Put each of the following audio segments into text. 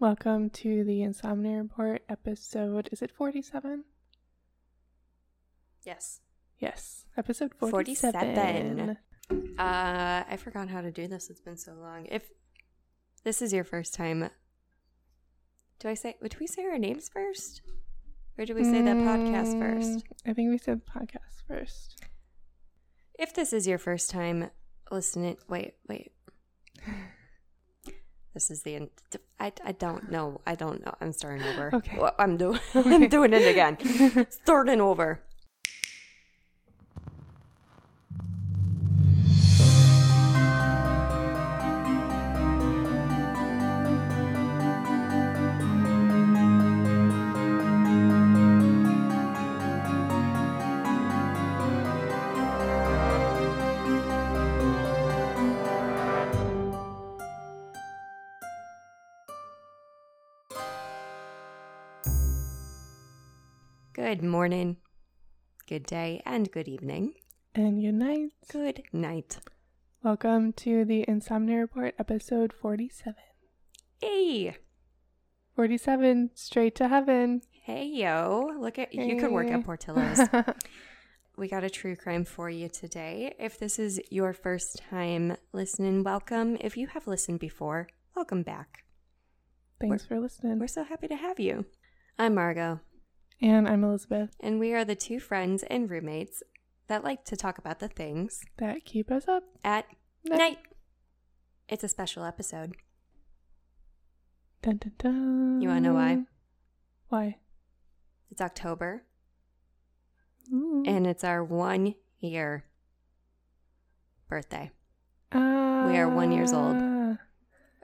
Welcome to the Insomnia Report episode. Is it 47? Yes. Yes, episode 47. 47. Uh, I forgot how to do this. It's been so long. If this is your first time, do I say? Would we say our names first, or do we say the podcast Mm, first? I think we said podcast first. If this is your first time listening, wait, wait. This is the. end. I, I don't know. I don't know. I'm starting over. Okay. Well, I'm doing. Okay. I'm doing it again. starting over. Good morning, good day, and good evening. And good night. Good night. Welcome to the Insomnia Report episode 47. Hey, 47, straight to heaven. hey, yo! Look at you. Could work at Portillo's. we got a true crime for you today. If this is your first time listening, welcome. If you have listened before, welcome back. Thanks for listening. We're so happy to have you. I'm Margot, And I'm Elizabeth. and we are the two friends and roommates that like to talk about the things That keep us up. at Night. night. It's a special episode. Dun, dun, dun. You wanna know why? Why? It's October, Ooh. and it's our one year birthday. uh, we are one years old.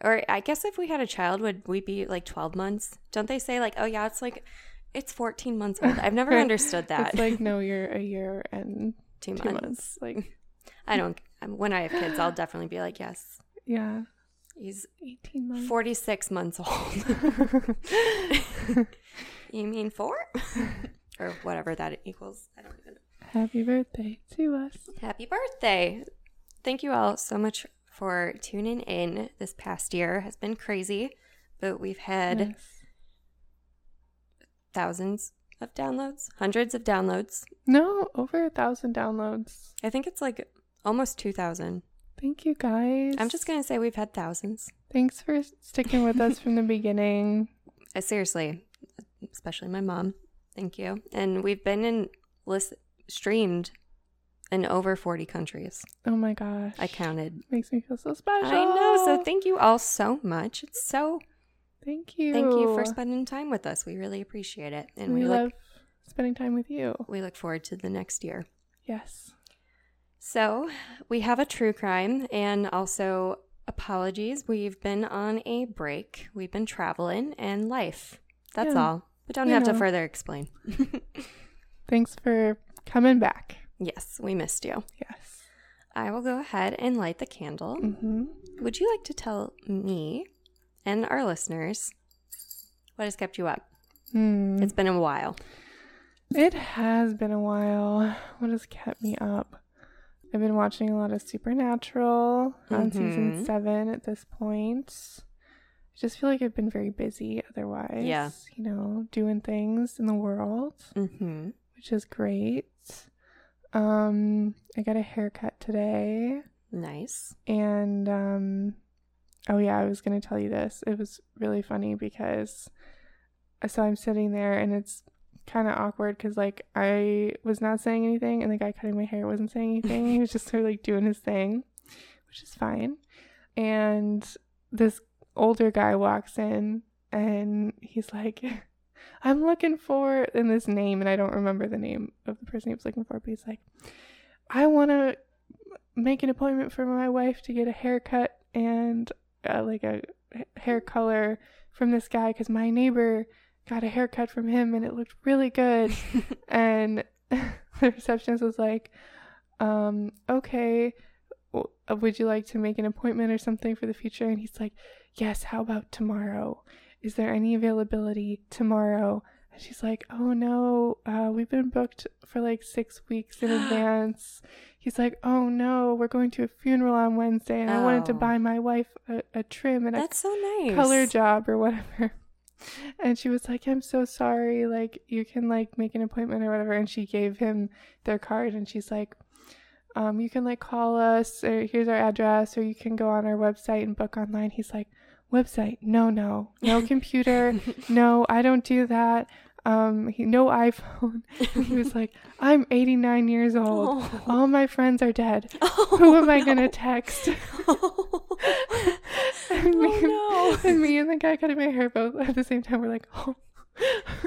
Or I guess if we had a child, would we be like 12 months? Don't they say, like, oh, yeah, it's like, it's 14 months old? I've never understood that. It's like, no, you're a year and two, two months. months. Like, I don't, when I have kids, I'll definitely be like, yes, yeah, he's 18 months. 46 months old. you mean four? or whatever that equals. I don't even know. Happy birthday to us. Happy birthday. Thank you all so much for tuning in. This past year has been crazy, but we've had Yes. Thousands of downloads, hundreds of downloads. No, over a thousand downloads. I think it's like almost 2,000. Thank you guys. I'm just going to say we've had thousands. Thanks for sticking with us from the beginning. Uh, seriously, especially my mom. Thank you. And we've been in list streamed in over 40 countries. Oh my gosh. I counted. Makes me feel so special. I know. So thank you all so much. It's so Thank you. thank you for spending time with us. We really appreciate it. And we, we, love look spending time with you. we look forward to the next year. Yes. So, we have a true crime and also apologies. We've been on a break. We've been traveling and life. That's Yeah. all. We don't You have to further explain. Thanks for coming back. yes, we missed you. Yes. I will go ahead and light the candle. Mm-hmm. Would you like to tell me and our listeners what has kept you up? Hmm. It's been a while. It has been a while. What has kept me up? I've been watching a lot of Supernatural on season Mhm. seven at this point. I just feel like I've been very busy otherwise. Yeah. You know, doing things in the world, Mm-hmm. which is great. Um, I got a haircut today. Nice. And um oh yeah, I was going to tell you this. It was really funny because uh, so I'm sitting there and it's kind of awkward cuz like I was not saying anything and the guy cutting my hair wasn't saying anything. he was just sort of like doing his thing, which is fine. And this older guy walks in and he's like I'm looking for in this name and I don't remember the name of the person he was looking for, but he's like I want to make an appointment for my wife to get a haircut and uh, like a hair color from this guy because my neighbor got a haircut from him and it looked really good. and the receptionist was like, um, okay, w- uh, would you like to make an appointment or something for the future? And he's like, yes, how about tomorrow? Is there any availability tomorrow And she's like, "Oh no, uh, we've been booked for like six weeks in advance." He's like, "Oh no, we're going to a funeral on Wednesday, and I wanted to Oh. buy my wife a, a trim and a That's so nice. color job or whatever." And she was like, "I'm so sorry. Like, you can like make an appointment or whatever." And she gave him their card, and she's like, um, "You can like call us, or here's our address, or you can go on our website and book online." He's like, "Website? No, no, no computer. no, I don't do that. Um, he, no iPhone." he was like, "I'm 89 years old. Oh. All my friends are dead. Who am I gonna text?" and, me, Oh, and me and the guy cutting my hair both at the same time were like, "Oh."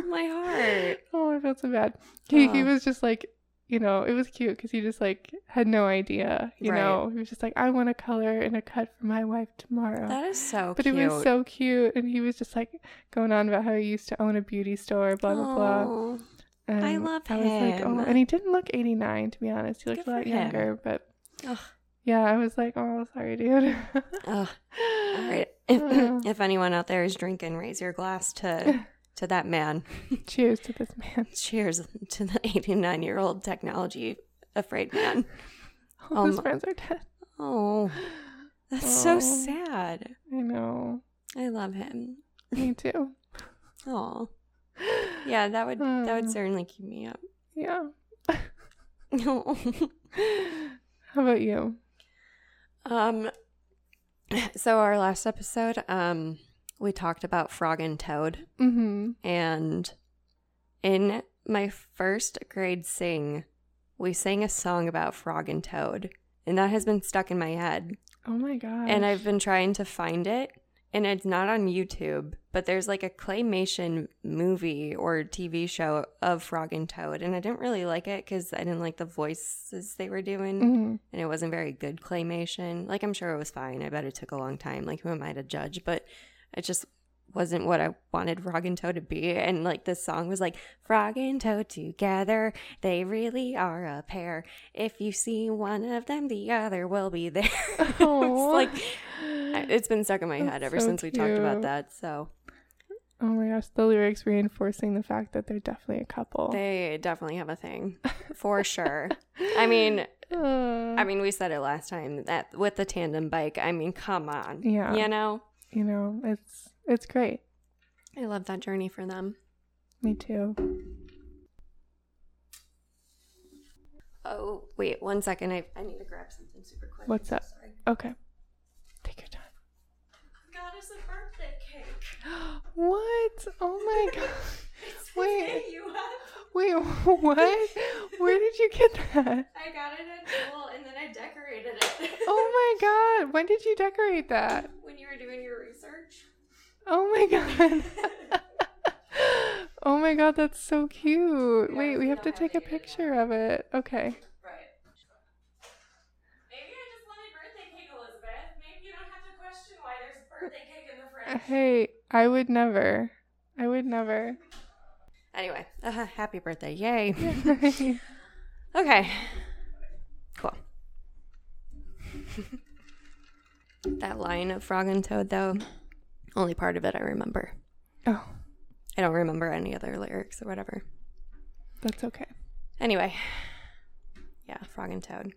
My heart. Oh, I felt so bad. He he Oh. was just like, you know, it was cute because he just like had no idea. You Right. know, he was just like, I want a color and a cut for my wife tomorrow. That is so but cute. But it was so cute, and he was just like going on about how he used to own a beauty store, blah blah blah. Oh, And I love I was like, oh, and he didn't look eighty nine to be honest. He looked Good a lot him. younger, but Ugh. yeah, I was like, oh, sorry, dude. All right. Uh. if anyone out there is drinking, raise your glass to to that man. Cheers to this man. Cheers to the 89 year old technology afraid man. All his Um, friends are dead. Oh, that's so Oh. sad. I know. I love him. Me too. Oh, yeah, that would that Uh. would certainly keep me up. Yeah. um, How about you? Um. so our last episode, um, we talked about Frog and Toad, Mm-hmm. and in my first grade sing, we sang a song about Frog and Toad, and that has been stuck in my head. Oh my god. and I've been trying to find it, and it's not on YouTube, but there's like a claymation movie or TV show of Frog and Toad, and I didn't really like it because I didn't like the voices they were doing, hmm and it wasn't very good claymation. Like I'm sure it was fine. I bet it took a long time. Like who am I to judge? But it just wasn't what I wanted Frog and Toad to be. And like this song was like Frog and Toad together, they really are a pair. If you see one of them, the other will be there. it's like it's been stuck in my head ever so since we talked about that. So Oh my gosh, the lyrics reinforcing the fact that they're definitely a couple. they definitely have a thing for sure. I mean, Uh, I mean, we said it last time that with the tandem bike. I mean, come on, Yeah. you know. You know, it's it's great. I love that journey for them. Me too. Oh, wait, one second. I, I need to grab something super quick. What's up? so Sorry. Okay. Take your time. God, it's a birthday cake. What? Oh my god. Wait. you have. Wait, what? Where did you get that? I got it at school and then I decorated it. Oh my god. When did you decorate that? when you were doing your research. Oh my god. oh my god, that's so cute. We Wait, we have to have take a picture of it. Okay. Right. Maybe I just wanted birthday cake, Elizabeth. Maybe you don't have to question why there's birthday cake in the fridge. Hey, I would never. I would never. Anyway, uh, happy birthday. Yay. Yay. Okay. Cool. that line of Frog and Toad, though, only part of it I remember. oh, I don't remember any other lyrics or whatever. that's okay. Anyway, yeah, Frog and Toad.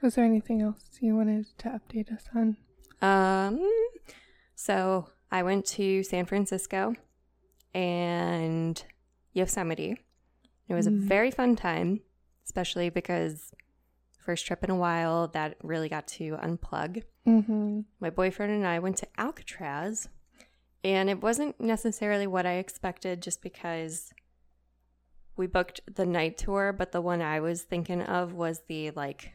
Was there anything else you wanted to update us on? Um, so I went to San Francisco and Yosemite. It was a Mm. very fun time, especially because first trip in a while that really got to unplug. Mm-hmm. My boyfriend and I went to Alcatraz, and it wasn't necessarily what I expected just because we booked the night tour, but the one I was thinking of was the like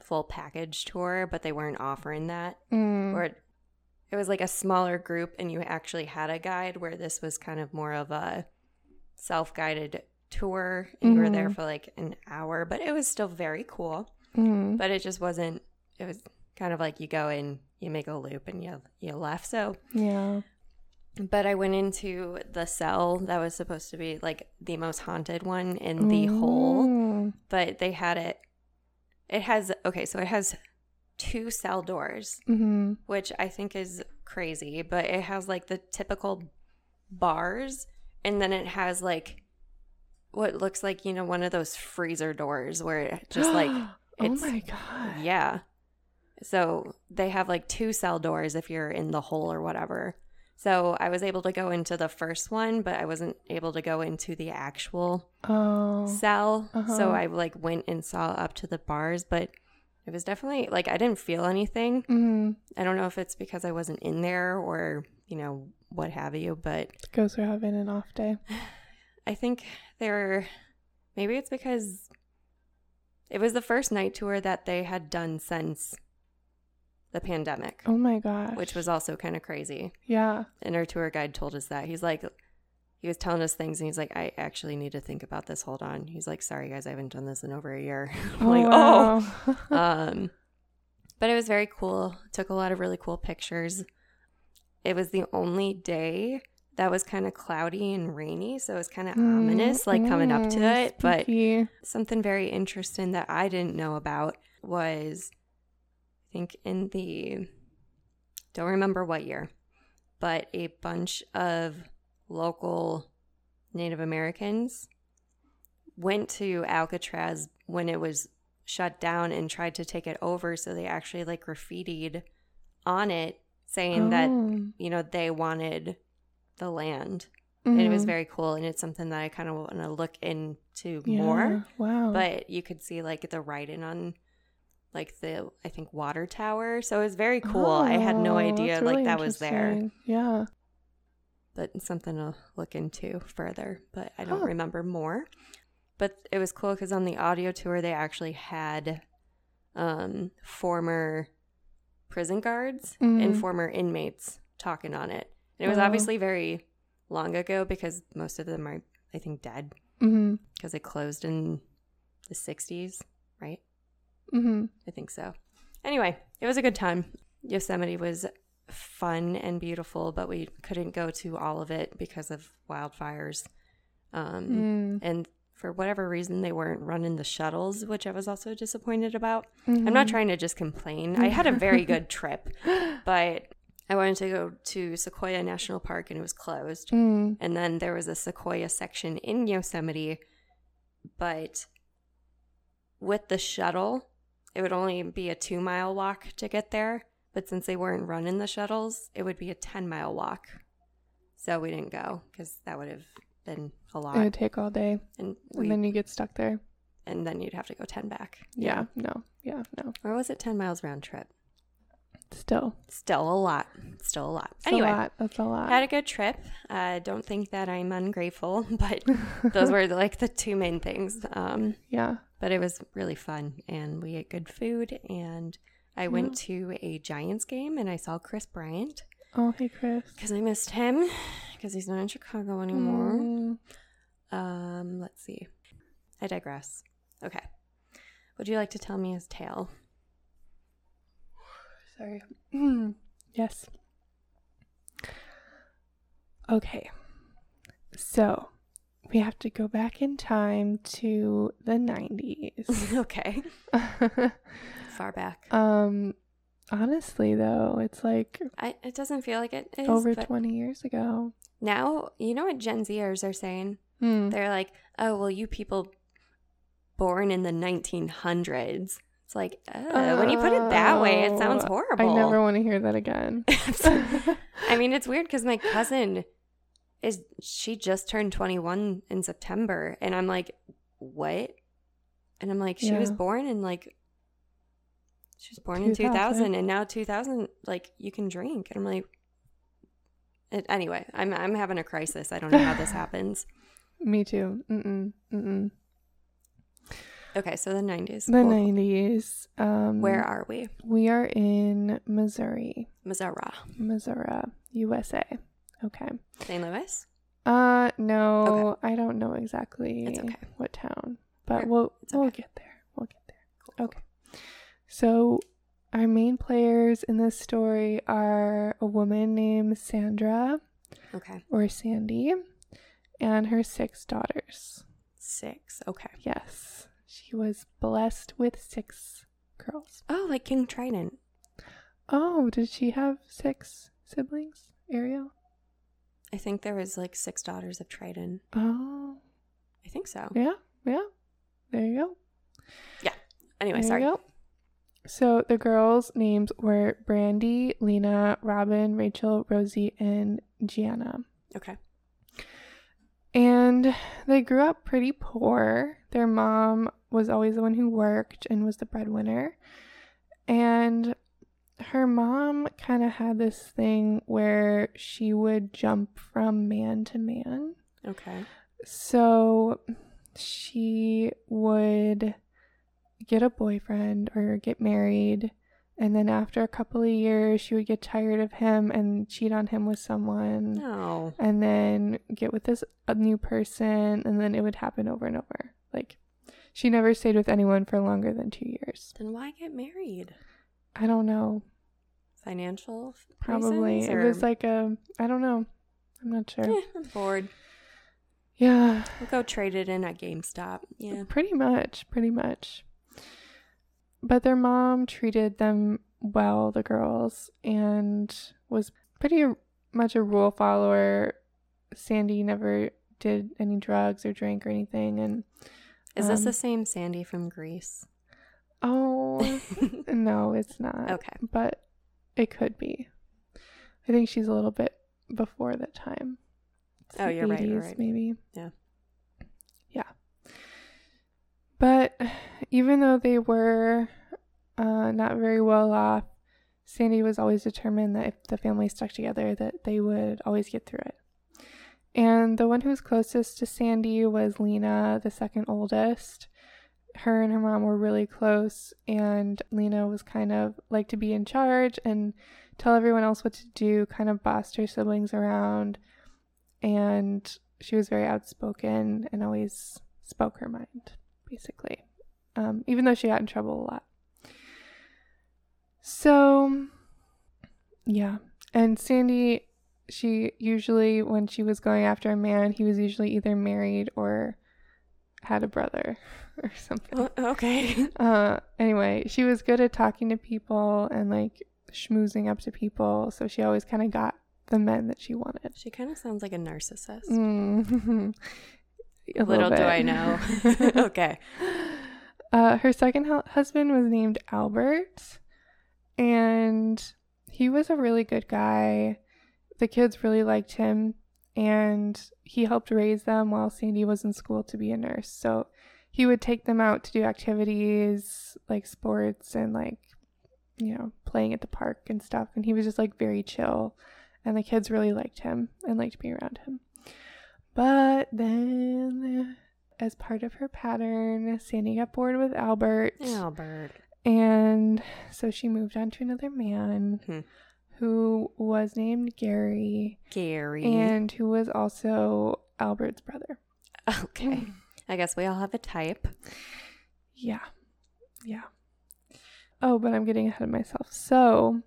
full package tour, but they weren't offering that. Mm. Or it, it was like a smaller group, and you actually had a guide, where this was kind of more of a self guided tour, and you were there Mhm. for like an hour, but it was still very cool Mm. but it just wasn't it was kind of like you go in you make a loop and you you left so Yeah. but i went into the cell that was supposed to be like the most haunted one in the whole Mm. but they had it it has okay so it has two cell doors Mhm. which i think is crazy but it has like the typical bars and then it has like what looks like you know one of those freezer doors where it just like oh my god. yeah. So they have like two cell doors if you're in the hole or whatever. So I was able to go into the first one, but I wasn't able to go into the actual Oh. cell. Uh-huh. So I like went and saw up to the bars, but it was definitely like I didn't feel anything. Mm. I don't know if it's because I wasn't in there or, you know, what have you, but Ghosts are having an off day. I think they're maybe it's because it was the first night tour that they had done since the pandemic, Oh my gosh. which was also kind of crazy. yeah. And our tour guide told us that. He's like, he was telling us things and he's like, I actually need to think about this. Hold on. He's like, sorry guys, I haven't done this in over a year. I'm like, oh. Um, but it was very cool. Took a lot of really cool pictures. It was the only day that was kind of cloudy and rainy, so it was kind of ominous, like coming up to Mm, it. But something very interesting that I didn't know about was, I think in the, don't remember what year, but a bunch of local Native Americans went to Alcatraz when it was shut down and tried to take it over. So they actually like graffitied on it saying that, Oh. you know, they wanted the land. And it was Mhm. very cool. And it's something that I kind of want to look into Yeah. more. Wow. But you could see like the writing on like the, I think, water tower. So it was very cool. I had no Oh, idea that's like that was there. Yeah. but something to look into further. But I don't remember more. But it was cool because on the audio tour they actually had um, former prison guards and Mhm. former inmates talking on it. And it was Wow. obviously very long ago because most of them are, I think, dead Mm-hmm. because it closed in the '60s, right? Mm-hmm. I think so. Anyway, it was a good time. Yosemite was fun and beautiful, but we couldn't go to all of it because of wildfires. Um, Mm. And for whatever reason, they weren't running the shuttles, which I was also disappointed about. Mm-hmm. I'm not trying to just complain. I had a very good trip, but I wanted to go to Sequoia National Park and it was closed. Mm. And then there was a Sequoia section in Yosemite, but with the shuttle, it would only be a two mile walk to get there. But since they weren't running the shuttles, it would be a 10 mile walk. So we didn't go because that would have been a lot. It would take all day, and, we, and then you get stuck there. and then you'd have to go 10 back. Yeah. No. Yeah. No. Or was it 10 miles round trip? Still. Still a lot. Still a lot. It's anyway, a lot. That's a lot. had a good trip. I uh, don't think that I'm ungrateful, but those were like the two main things. Um, yeah. but it was really fun and we ate good food and I went to a Giants game and I saw Kris Bryant Oh, hey, Kris. because I missed him because he's not in Chicago anymore. Mm. Um, let's see. I digress. Okay. Would you like to tell me his tale? Sorry. yes. Okay. So we have to go back in time to the 90s. okay. Far back. um honestly though, it's like I, it doesn't feel like it is. over 20 years ago. now, you know what Gen Zers are saying? Hmm. They're like, oh, well, you people born in the 1900s. It's like, uh, when you put it that way, it sounds Oh, horrible. I never want to hear that again. I mean, it's weird because my cousin is, she just turned 21 in September. And I'm like, what? And I'm like, she was born in like, she was born in 2000. 2000 and now 2000, like, you can drink. And I'm like, it, anyway, I'm, I'm having a crisis. I don't know how this happens. Me too. Mm-mm. Mm-mm. Okay, so the 90s. The Cool. 90s. Um, Where are we? we are in Missouri, Missouri. Missouri, USA. Okay. St. Louis? Uh, no, I don't know exactly okay. what town, but Sure, we'll it's we'll get there. We'll get there. Cool. Okay. So, our main players in this story are a woman named Sandra Okay. or Sandy, and her six daughters. Six. Okay. Yes, she was blessed with six girls. Oh, like King Trident. Oh, did she have six siblings, Ariel? I think there was like six daughters of Triton. Oh, I think so. yeah, yeah. There you go. Yeah. Anyway, There sorry. So the girls' names were Brandy, Lena, Robin, Rachel, Rosie, and Gianna. Okay. And they grew up pretty poor. Their mom was always the one who worked and was the breadwinner. And her mom kind of had this thing where she would jump from man to man. Okay. So she would get a boyfriend or get married. And then after a couple of years, she would get tired of him and cheat on him with someone No. and then get with this a new person and then it would happen over and over like she never stayed with anyone for longer than two years Then why get married? i don't know Financial probably reasons, it was like a i don't know i'm not sure Eh, I'm bored. yeah We'll go trade it in at GameStop. Yeah. pretty much pretty much but their mom treated them well the girls and was pretty much a rule follower sandy never did any drugs or drank or anything and Is this Um, the same Sandy from Grease? oh No, it's not. okay. But it could be. I think she's a little bit before that time. It's Oh, you're right, you're 80s, right. Maybe. Yeah. But even though they were uh, not very well off, Sandy was always determined that if the family stuck together, that they would always get through it. And the one who was closest to Sandy was Lena, the second oldest. Her and her mom were really close, and Lena was kind of like to be in charge and tell everyone else what to do, kind of bossed her siblings around. And she was very outspoken and always spoke her mind, basically, um, even though she got in trouble a lot. So, yeah. And Sandy, she usually, when she was going after a man, he was usually either married or had a brother or something. O- okay. Uh, anyway, she was good at talking to people and like schmoozing up to people. So she always kind of got the men that she wanted. She kind of sounds like a narcissist. Mm. A Little do bit. I know. okay. Uh, her second hu- husband was named Albert, and he was a really good guy. The kids really liked him, and he helped raise them while Sandy was in school to be a nurse. So he would take them out to do activities like sports and like, you know, playing at the park and stuff. And he was just like very chill, and the kids really liked him and liked being around him. But then as part of her pattern, Sandy got bored with Albert. Albert. And so she moved on to another man Hmm. who was named Gary Gary. and who was also Albert's brother. okay. I guess we all have a type. Yeah. Yeah. Oh, but I'm getting ahead of myself. So,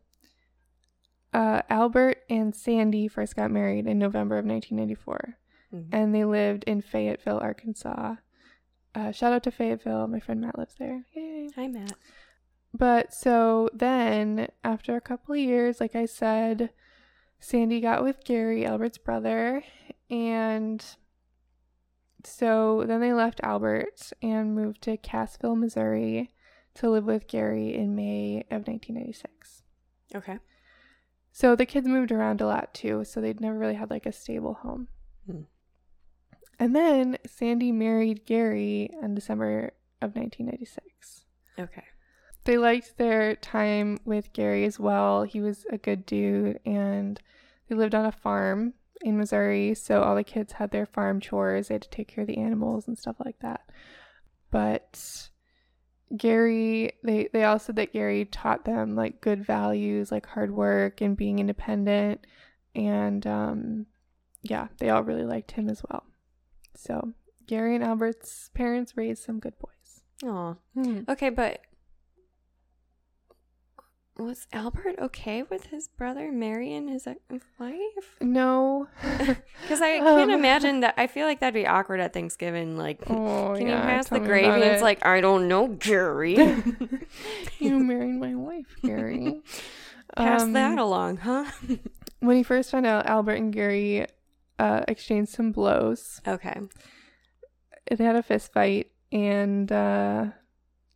uh, Albert and Sandy first got married in November of 1994. Mhm. and they lived in Fayetteville, Arkansas. Uh, shout out to Fayetteville. My friend Matt lives there. Yay. Hi, Matt. But so then, after a couple of years, like I said, Sandy got with Gary, Albert's brother. And so then they left Albert and moved to Cassville, Missouri to live with Gary in May of 1996. Okay. So the kids moved around a lot too, so they'd never really had like a stable home. And then Sandy married Gary in December of 1996. Okay. They liked their time with Gary as well. He was a good dude, and they lived on a farm in Missouri, so all the kids had their farm chores. They had to take care of the animals and stuff like that. But Gary, they they all said that Gary taught them like good values, like hard work and being independent, and um, yeah, they all really liked him as well. So Gary and Albert's parents raised some good boys. Aw. Okay, but was Albert okay with his brother marrying his wife? No. Because I can't Um, imagine that. I feel like that'd be awkward at Thanksgiving. Like, Oh, can yeah, you pass the gravy? And it's like, I don't know, Gary. you married my wife, Gary. Pass Um, that along, huh? When he first found out Albert and Gary uh, exchanged some blows. Okay. They had a fist fight, and uh,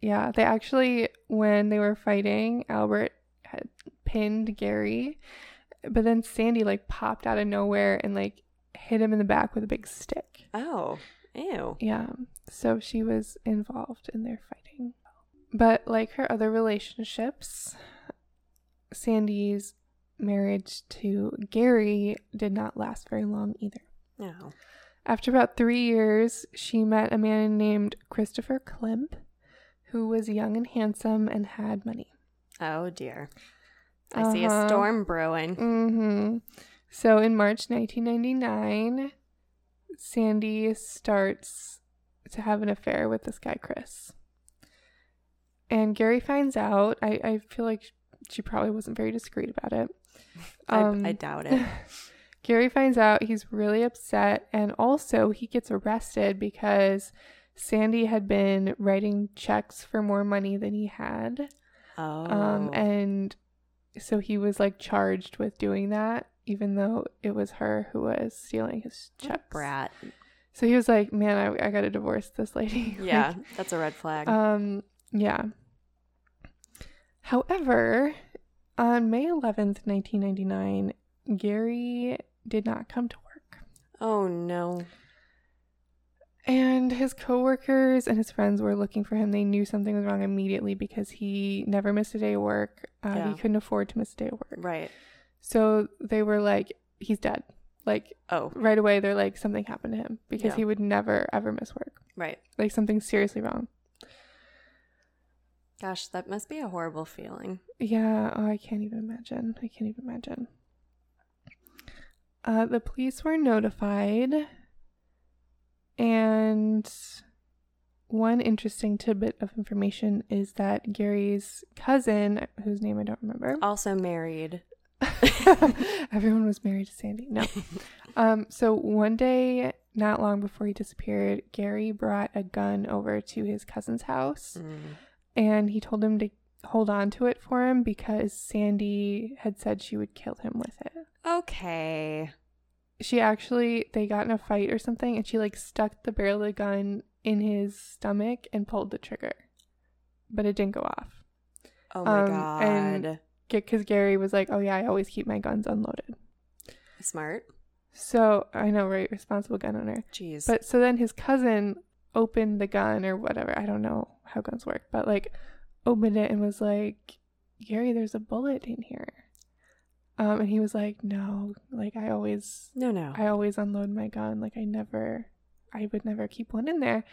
yeah, they actually, when they were fighting, Albert had pinned Gary, but then Sandy like popped out of nowhere and like hit him in the back with a big stick. Oh. Ew. Yeah, so she was involved in their fighting. But like her other relationships, Sandy's marriage to Gary did not last very long either. No. After about three years, she met a man named Christopher Klimp, who was young and handsome and had money. Oh dear. I see a Uh-huh. storm brewing. hmm So in March 1999, Sandy starts to have an affair with this guy, Chris. And Gary finds out. I, I feel like she probably wasn't very discreet about it. Um, I, I doubt it. Gary finds out he's really upset, and also he gets arrested because Sandy had been writing checks for more money than he had. Oh. Um, and so he was like charged with doing that, even though it was her who was stealing his checks. brat. So he was like, "Man, I, I got to divorce this lady." Like, Yeah, that's a red flag. um. Yeah. However, on May eleventh, nineteen ninety nine, Gary did not come to work. oh no. And his coworkers and his friends were looking for him. They knew something was wrong immediately because he never missed a day of work. Uh, Yeah. He couldn't afford to miss a day of work. Right. So they were like, he's dead. Like Oh, right away, they're like, something happened to him because Yeah. he would never ever miss work. right. Like something seriously wrong. Gosh, that must be a horrible feeling. Yeah, oh, I can't even imagine. I can't even imagine. Uh, the police were notified, and one interesting tidbit of information is that Gary's cousin, whose name I don't remember, Also married. everyone was married to Sandy. No. Um, so one day, not long before he disappeared, Gary brought a gun over to his cousin's house Mm. And he told him to hold on to it for him because Sandy had said she would kill him with it. Okay. She actually they got in a fight or something and she like stuck the barrel of the gun in his stomach and pulled the trigger. But it didn't go off. Oh my Um, god. and- Cuz Gary was like, "Oh yeah, I always keep my guns unloaded." Smart. So, I know, right? Responsible gun owner. Jeez. But so then his cousin opened the gun or whatever. I don't know how guns work, but like opened it and was like, Gary, there's a bullet in here. Um, and he was like, no, like I always, no, no. I always unload my gun. Like I never, I would never keep one in there.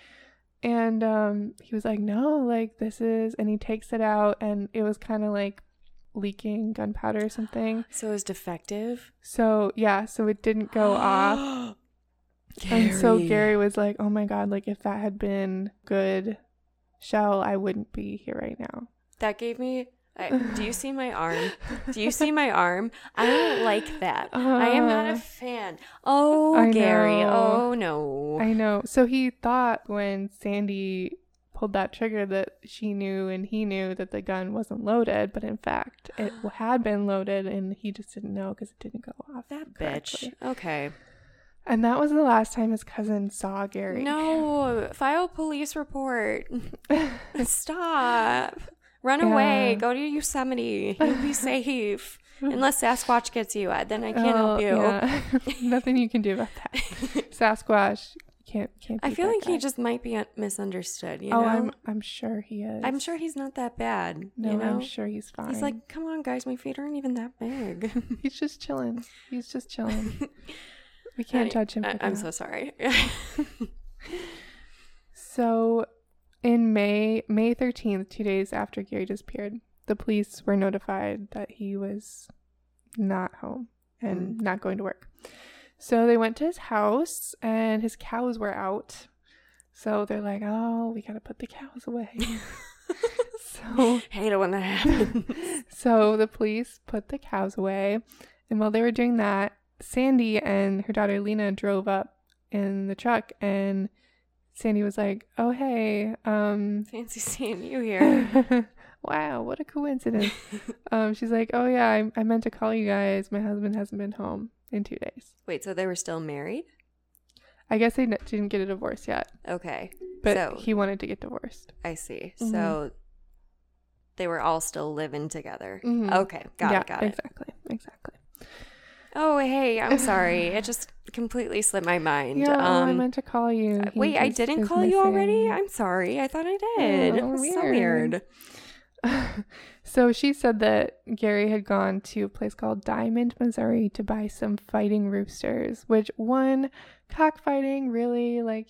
And um, he was like, no, like this is, and he takes it out, and it was kind of like leaking gunpowder or something. so it was defective. So yeah, so it didn't go off. And so Gary was like, "Oh my god, like if that had been good shell, I wouldn't be here right now." That gave me. I, do you see my arm? Do you see my arm? I don't like that. I am not a Uh, fan. Oh, I Gary. know. Oh no. I know. So he thought when Sandy pulled that trigger that she knew and he knew that the gun wasn't loaded, but in fact it had been loaded and he just didn't know because it didn't go off. that bitch. Okay. And that was the last time his cousin saw Gary. No. File police report. Stop. Run Yeah. away. Go to Yosemite. You'll be safe. Unless Sasquatch gets you, uh, then I can't help Oh, you. yeah. Nothing you can do about that. Sasquatch can't can't. I feel like he just might be misunderstood. You oh, know, I'm I'm sure he is. I'm sure he's not that bad. No, you know, I'm sure he's fine. he's like, come on, guys, my feet aren't even that big. he's just chilling. He's just chilling. We can't I- judge him. I- I'm so sorry. So, in May May 13th, two days after Gary disappeared, the police were notified that he was not home and mm. not going to work. So they went to his house, and his cows were out. So they're like, "Oh, we gotta put the cows away." so Hate it when that happens. So the police put the cows away, and while they were doing that, Sandy and her daughter Lena drove up in the truck, and Sandy was like, "Oh hey, um, Fancy seeing you here. wow, what a coincidence." um, she's like, "Oh yeah, I, I meant to call you guys. My husband hasn't been home." in two days. Wait, so they were still married? I guess they n- didn't get a divorce yet, Okay. but So- he wanted to get divorced. I see. Mhm. So they were all still living together. Mhm. Okay. Got yeah, it. Got it. exactly, exactly. Oh, hey, I'm sorry. it just completely slipped my mind. Yeah, oh, I um, meant to call you. He wait, I didn't call you already? I'm sorry. I thought I did. Oh, so weird. weird. so she said that Gary had gone to a place called Diamond, Missouri to buy some fighting roosters, which one cockfighting really like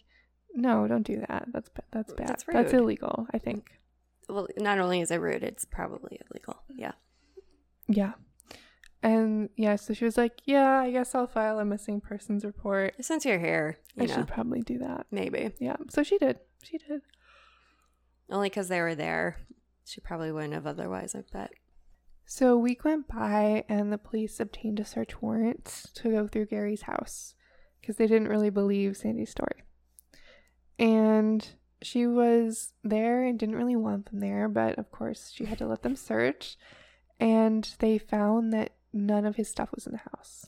no, don't do that. That's that's bad. That's That's illegal, I think. Well, not only is it rude, it's probably illegal. Yeah. Yeah. And yeah, so she was like, "Yeah, I guess I'll file a missing persons report. Since you're here, you I know, should probably do that." maybe. Yeah. So she did. She did. Only because they were there. She probably wouldn't have otherwise, I bet. So a week went by, and the police obtained a search warrant to go through Gary's house because they didn't really believe Sandy's story. And she was there and didn't really want them there, but of course she had to let them search. And they found that none of his stuff was in the house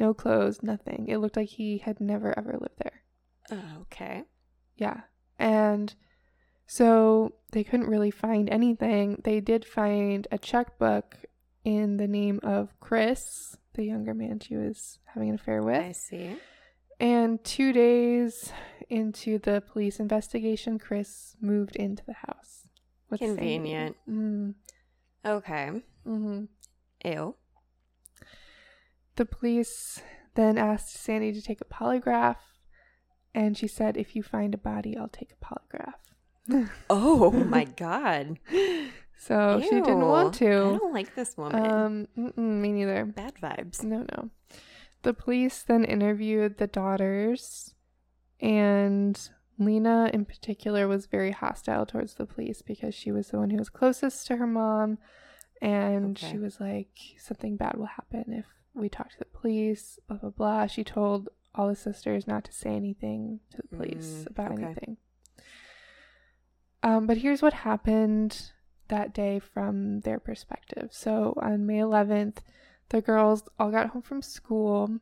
no clothes, nothing. It looked like he had never ever lived there. Okay. Yeah. And so they couldn't really find anything. They did find a checkbook in the name of Chris, the younger man she was having an affair with. I see. And two days into the police investigation, Chris moved into the house. Sandy. Convenient. Mm, Okay. hmm Ew. The police then asked Sandy to take a polygraph, and she said, If you find a body, I'll take a polygraph. Oh my god. So she didn't want to. I don't like this woman. Um, me neither. Bad vibes. No, no. The police then interviewed the daughters, and Lena, in particular, was very hostile towards the police because she was the one who was closest to her mom, and Okay. she was like, "Something bad will happen if we talked to the police." Blah blah blah. She told all the sisters not to say anything to the police Mm, about okay. anything. Um, but here's what happened that day from their perspective. So on May 11th, the girls all got home from school,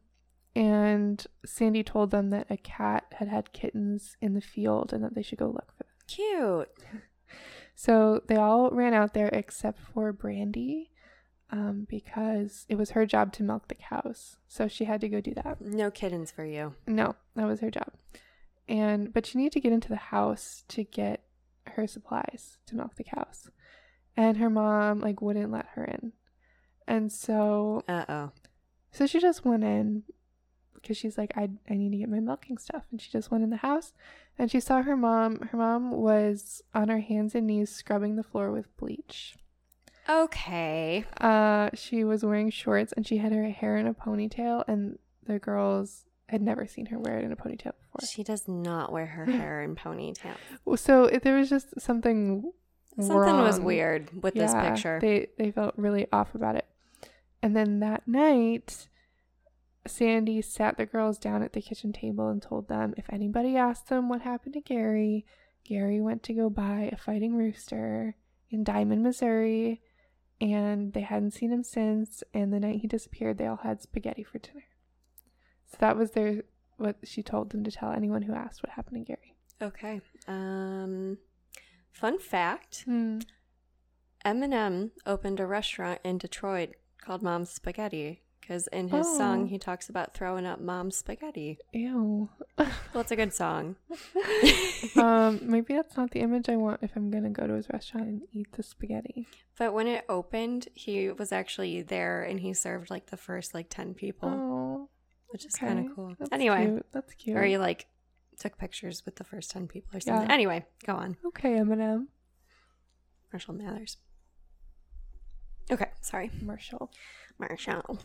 and Sandy told them that a cat had had kittens in the field and that they should go look for them. Cute. So they all ran out there except for Brandy, um, because it was her job to milk the cows. So she had to go do that. No kittens for you. No, that was her job. And but she needed to get into the house to get her supplies to milk the cows. And her mom like wouldn't let her in. And so Uh oh. so she just went in because she's like I I need to get my milking stuff and she just went in the house and she saw her mom her mom was on her hands and knees scrubbing the floor with bleach. Okay. Uh she was wearing shorts and she had her hair in a ponytail and the girls had never seen her wear it in a ponytail before. She does not wear her hair in ponytail. So if there was just something Something was weird with this picture. They they felt really off about it. And then that night, Sandy sat the girls down at the kitchen table and told them if anybody asked them what happened to Gary, Gary went to go buy a fighting rooster in Diamond, Missouri, and they hadn't seen him since. And the night he disappeared, they all had spaghetti for dinner. So that was their what she told them to tell anyone who asked what happened to Gary. okay. Um fun fact, Hmm. Eminem opened a restaurant in Detroit called Mom's Spaghetti because in his Oh. song he talks about throwing up mom's spaghetti. Ew. Well, it's a good song. um, maybe that's not the image I want if I'm gonna go to his restaurant and eat the spaghetti. But when it opened, he was actually there and he served like the first like 10 people, Oh, which is okay. kind of cool. That's anyway, cute. that's cute. or he like took pictures with the first 10 people or something. Yeah. Anyway, go on. okay, Eminem, Marshall Mathers. Okay, sorry. Marshall. Marshall.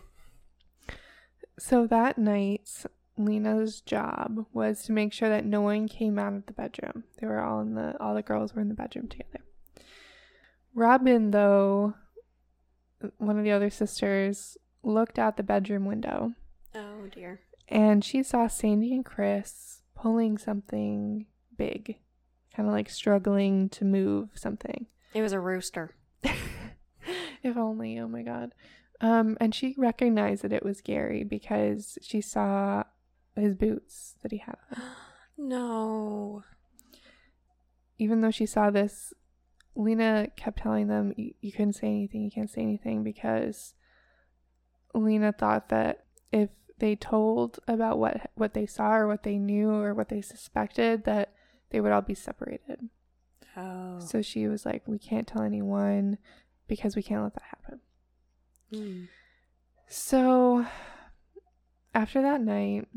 So that night, Lena's job was to make sure that no one came out of the bedroom. They were all in the all the girls were in the bedroom together. Robin, though, one of the other sisters, looked out the bedroom window Oh dear. and she saw Sandy and Chris pulling something big, kind of like struggling to move something. It was a rooster. if only, oh my god. Um, and she recognized that it was Gary because she saw his boots that he had on. No. Even though she saw this, Lena kept telling them, "You you couldn't say anything. You can't say anything," because Lena thought that if they told about what what they saw or what they knew or what they suspected, that they would all be separated. Oh. So she was like, "We can't tell anyone because we can't let that happen." Mm. So after that night,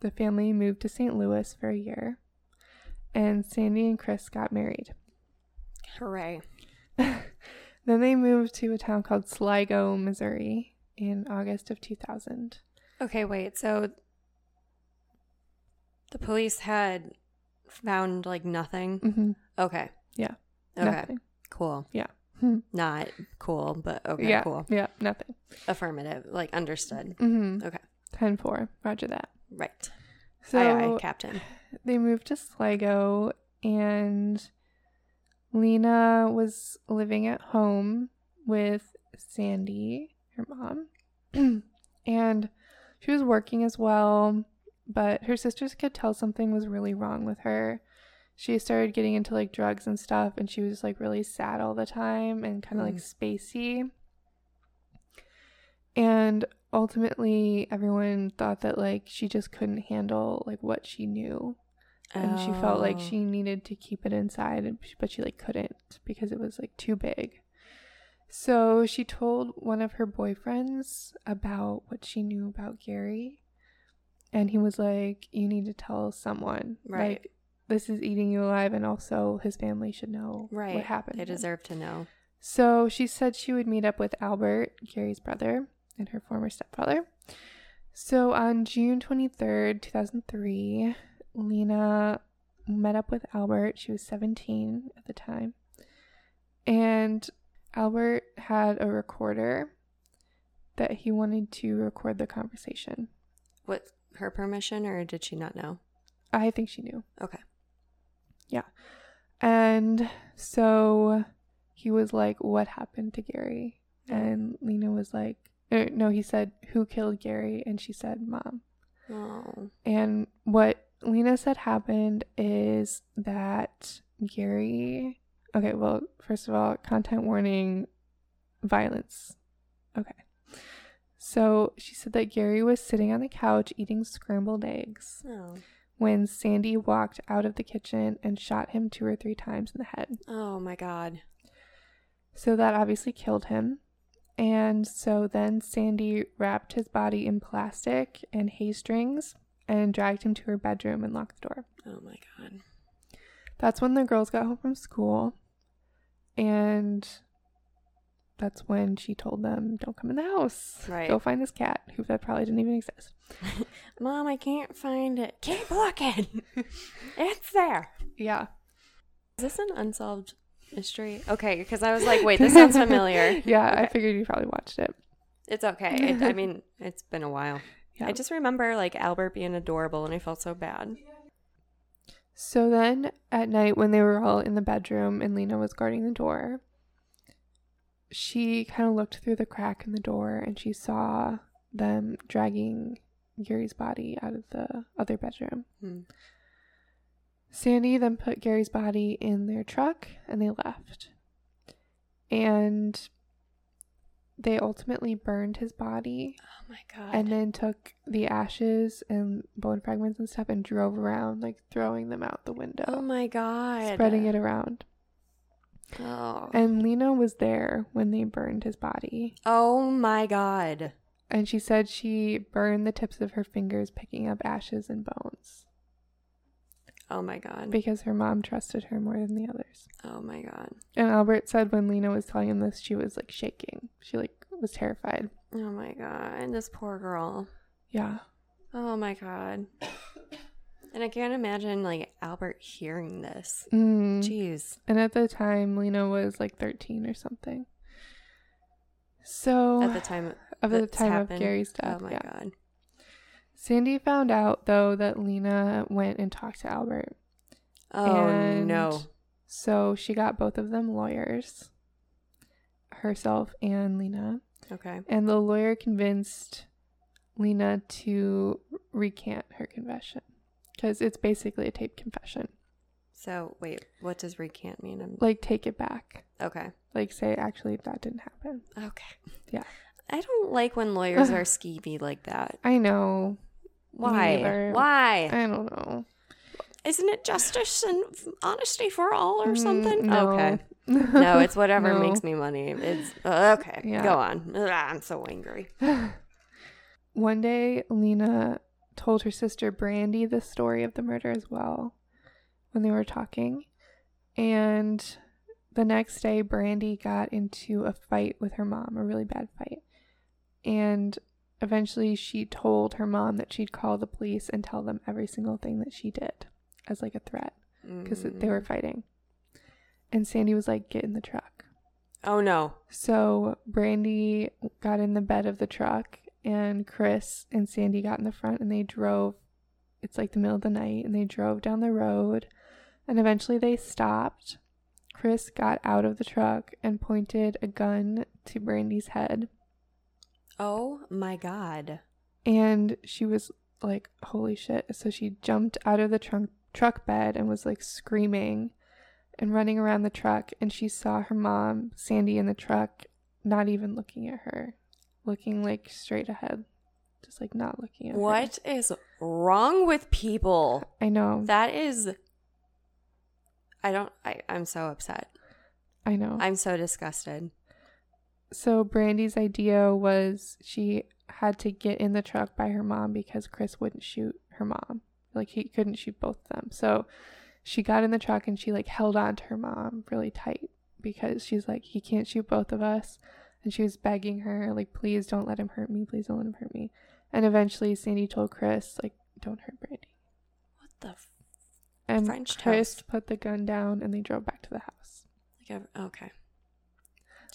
the family moved to St. Louis for a year, and Sandy and Kris got married. Hooray. then they moved to a town called Sligo, Missouri in August of 2000. Okay, wait. So the police had found like nothing. hmm Okay. Yeah. Okay. Nothing. Cool. Yeah. Not cool, but okay, yeah. cool. Yeah. Nothing. Affirmative. Like understood. hmm Okay. 10 4. Roger that. Right. So aye, aye, Captain. they moved to Sligo and Lena was living at home with Sandy, her mom. and she was working as well, but her sisters could tell something was really wrong with her. She started getting into like drugs and stuff and she was like really sad all the time and kind of like mm. spacey. And ultimately everyone thought that like she just couldn't handle like what she knew and she felt like Oh. she needed to keep it inside but she like couldn't because it was like too big so she told one of her boyfriends about what she knew about gary and he was like you need to tell someone Right. like this is eating you alive and also his family should know right. what happened They deserve to know. So she said she would meet up with Albert, Gary's brother, and her former stepfather. So on June 23rd, 2003, Lena met up with Albert. She was 17 at the time. And Albert had a recorder that he wanted to record the conversation. With her permission, or did she not know? I think she knew. Okay. And so he was like, What happened to Gary? And Lena was like, er, No, he said, Who killed Gary? And she said, Mom. Oh. And what Lena said happened is that Gary. Okay, well, first of all, content warning violence. Okay. So she said that Gary was sitting on the couch eating scrambled eggs Oh. When Sandy walked out of the kitchen and shot him two or three times in the head. Oh my God. So that obviously killed him. And so then Sandy wrapped his body in plastic and hay strings and dragged him to her bedroom and locked the door. Oh my God. That's when the girls got home from school. And that's when she told them, don't come in the house. Right. Go find this cat, who that probably didn't even exist. Mom, I can't find it. Keep looking. it's there. Yeah. Is this an unsolved mystery? Okay, because I was like, wait, this sounds familiar. Yeah, I figured you probably watched it. It's okay. It, I mean, it's been a while. Yeah. I just remember like Albert being adorable and I felt so bad. So then at night, when they were all in the bedroom and Lena was guarding the door, she kind of looked through the crack in the door and she saw them dragging Gary's body out of the other bedroom. Hmm. Sandy then put Gary's body in their truck and they left. And they ultimately burned his body Oh my God. and then took the ashes and bone fragments and stuff and drove around, like throwing them out the window, oh my God. spreading it around. Oh. And Lena was there when they burned his body. oh my God. And she said she burned the tips of her fingers picking up ashes and bones Oh my God. because her mom trusted her more than the others. Oh my God. And Albert said when Lena was telling him this, she was like shaking. She like was terrified. Oh my God. And this poor girl. Yeah. Oh my God. And I can't imagine like Albert hearing this. Mm. Jeez. And at the time, Lena was like 13 or something. So At the time of the time happened. of Gary's death, Oh my yeah. God. Sandy found out though that Lena went and talked to Albert. Oh And no. So she got both of them lawyers, herself and Lena. Okay. And the lawyer convinced Lena to recant her confession because it's basically a taped confession. So wait, what does recant mean? I'm Like, take it back. okay. Like, say, actually, that didn't happen. Okay. Yeah. I don't like when lawyers are skeevy like that. I know. Why? Why? I don't know. Isn't it justice and honesty for all or Mm, something? no. Okay. No, it's whatever No. makes me money. It's uh, okay. Yeah. Go on. Ugh, I'm so angry. One day, Lena told her sister Brandy the story of the murder as well when they were talking. And the next day, Brandy got into a fight with her mom, a really bad fight. And eventually, she told her mom that she'd call the police and tell them every single thing that she did as like a threat because they were Mm. fighting. And Sandy was like, Get in the truck. Oh no. So Brandy got in the bed of the truck, and Kris and Sandy got in the front, and they drove. It's like the middle of the night, and they drove down the road, and eventually they stopped. Kris got out of the truck and pointed a gun to Brandy's head, Oh my god. and she was like, "Holy shit!" So she jumped out of the trunk truck bed and was like screaming and running around the truck, and she saw her mom, Sandy, in the truck, not even looking at her, looking like straight ahead, just like not looking at her. What is wrong with people? I know, That is I don't I, I'm so upset. I know. I'm so disgusted. so Brandy's idea was she had to get in the truck by her mom because Kris wouldn't shoot her mom. Like he couldn't shoot both of them. So she got in the truck and she like held on to her mom really tight because she's like he can't shoot both of us and she was begging her like please don't let him hurt me, please don't let him hurt me. And eventually Sandy told Kris like don't hurt Brandy. What the f- And French Kris toast. put the gun down and they drove back to the house. like okay.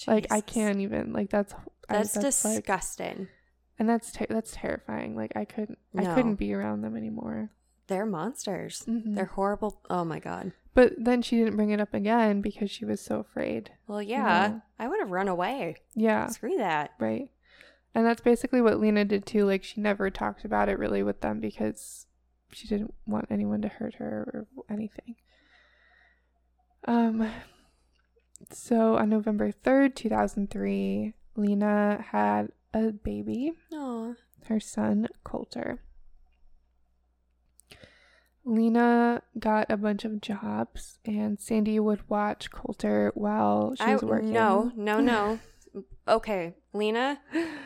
Like I can't even like that's I- That's, like- disgusting. and that's ter- that's terrifying. Like I couldn't I couldn't be around them anymore. They're monsters. Mhm. They're horrible. Oh my god. But then she didn't bring it up again because she was so afraid. Well, yeah, know. I would have run away. Yeah, Screw that. right. And that's basically what Lena did too. Like she never talked about it really with them because she didn't want anyone to hurt her or anything. Um so on November 3rd, 2003, Lena had a baby. No. her son Coulter. Lena got a bunch of jobs, and Sandy would watch Coulter while she I was working. no no no. okay, Lena.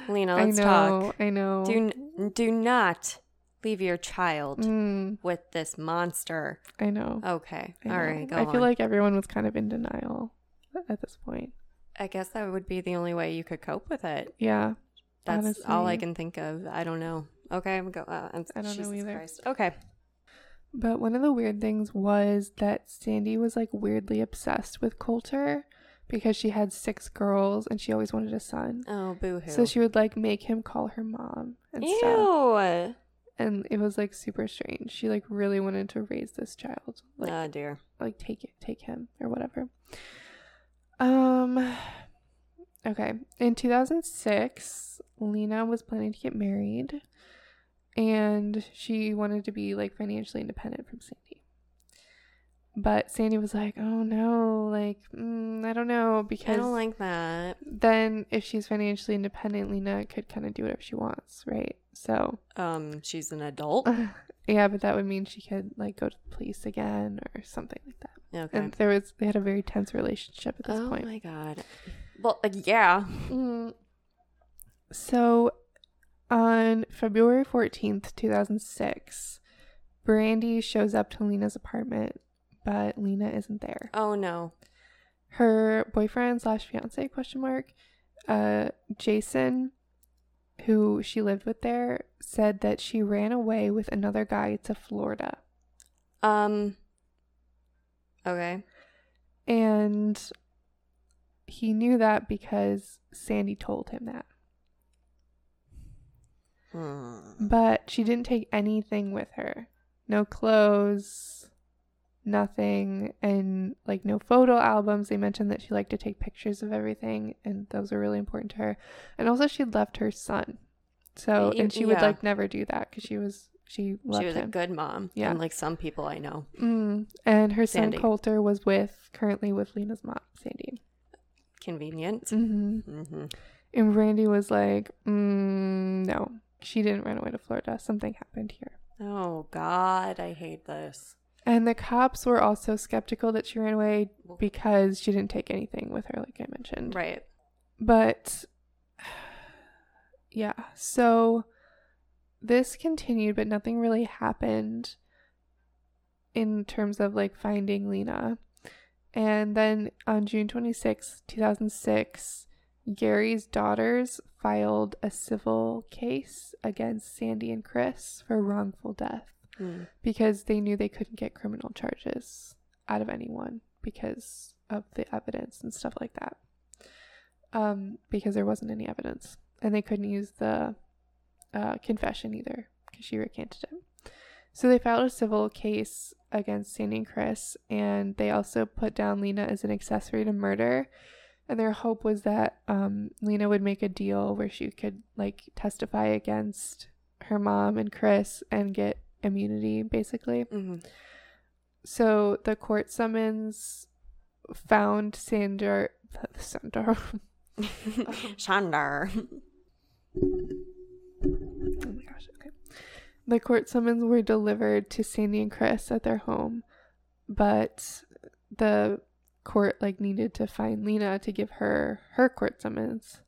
Lena, let's I know, talk. I know. Do do not leave your child Mm, with this monster. I know. Okay. I All know. right. Go I feel like everyone was kind of in denial at this point. I guess that would be the only way you could cope with it. Yeah, That's all I can think of. I don't know. Okay, I'm go. Uh, I'm, I don't know either. Christ. Okay. But one of the weird things was that Sandy was like weirdly obsessed with Coulter because she had six girls and she always wanted a son. Oh, boo hoo. So she would like make him call her mom and Ew. stuff. And it was like super strange. She like really wanted to raise this child. Like oh dear. like take it take him or whatever. Um okay. In 2006, Lena was planning to get married and she wanted to be like financially independent from Sandy. But Sandy was like, "Oh no, like mm, I don't know because I don't like that. then if she's financially independent, Lena could kind of do whatever she wants, right? So, Um, she's an adult. yeah, but that would mean she could like go to the police again or something like that. Okay. And there was they had a very tense relationship at this oh point. Oh my god. Well, uh, yeah. Mm. So, on February 14th, 2006, Brandy shows up to Lena's apartment, but Lena isn't there. Oh no. her boyfriend slash fiance question mark uh jason who she lived with there said that she ran away with another guy to florida Um. Okay. and he knew that because sandy told him that Hmm. but she didn't take anything with her no clothes nothing and like no photo albums. They mentioned that she liked to take pictures of everything and those were really important to her. And also she'd left her son. So and she would like never do that because she was she loved she was him. a good mom. Yeah. Unlike some people I know. Mm. And her son Sandy. Coulter was with currently with Lena's mom, Sandy. Convenient. hmm hmm And Randy was like, mm, no, she didn't run away to Florida. Something happened here. Oh God, I hate this. And the cops were also skeptical that she ran away because she didn't take anything with her, like I mentioned. Right. But yeah, so this continued, but nothing really happened in terms of like finding Lena. And then on June 26, 2006, Gary's daughters filed a civil case against Sandy and Kris for wrongful death Mm. because they knew they couldn't get criminal charges out of anyone because of the evidence and stuff like that. Um, because there wasn't any evidence, and they couldn't use the uh, confession either because she recanted it. So they filed a civil case against Sandy and Kris, and they also put down Lena as an accessory to murder. And their hope was that um, Lena would make a deal where she could like testify against her mom and Kris and get immunity, basically. hmm So the court summons found Sandor, Sandor, Shandar. oh my gosh, okay. The court summons were delivered to Sandy and Kris at their home, but the court like needed to find Lena to give her her court summons.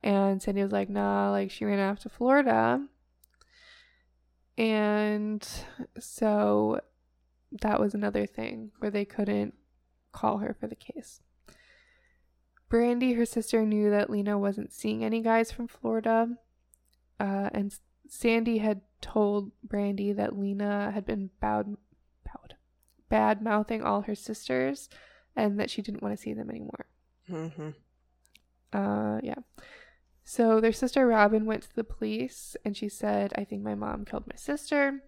And Sandy was like, nah, like she ran off to Florida. And so that was another thing where they couldn't call her for the case. Brandy, her sister, knew that Lena wasn't seeing any guys from Florida. Uh, and Sandy had told Brandy that Lena had been bowed, bowed, bad mouthing all her sisters and that she didn't want to see them anymore. hmm Uh, yeah. So their sister Robin went to the police and she said, I think my mom killed my sister.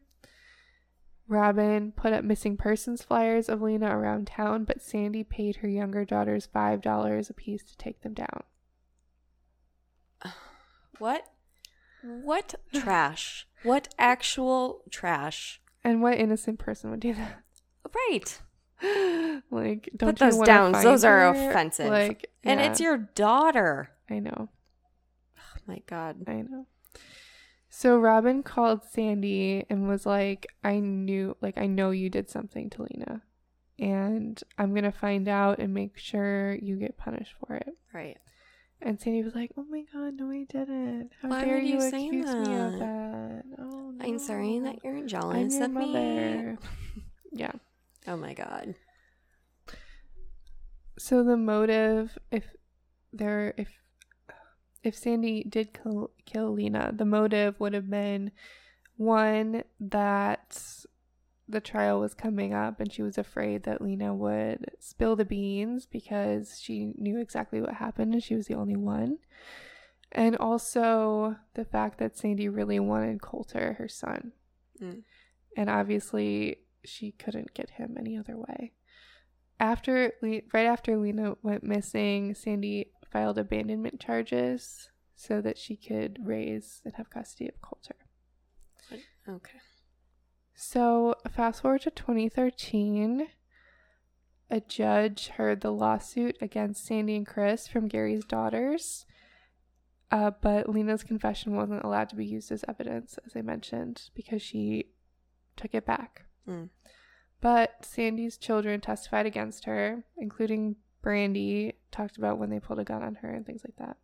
Robin put up missing persons flyers of Lena around town, but Sandy paid her younger daughters $5 apiece to take them down. What? What trash? What actual trash? And what innocent person would do that? Right. like, don't Put those down. Those are her? offensive. Like, And it's your daughter. I know. Oh my God. I know. So Robin called Sandy and was like, I knew, like, I know you did something to Lena. And I'm going to find out and make sure you get punished for it. Right. And Sandy was like, Oh my God, no, I didn't. How Why dare you, you accuse me of that? that? Oh, no. I'm sorry that you're I'm jealous your of me. mother. yeah. Oh my God. So the motive, if there, if if Sandy did kill, kill Lena, the motive would have been one that the trial was coming up and she was afraid that Lena would spill the beans because she knew exactly what happened and she was the only one. And also the fact that Sandy really wanted Coulter, her son. Mm. And obviously she couldn't get him any other way. After right after Lena went missing, Sandy filed abandonment charges so that she could raise and have custody of Coulter. Okay. So, fast forward to 2013, a judge heard the lawsuit against Sandy and Kris from Gary's daughters. Uh, but Lena's confession wasn't allowed to be used as evidence, as I mentioned, because she took it back. Mm. But Sandy's children testified against her, including Brandy, talked about when they pulled a gun on her and things like that.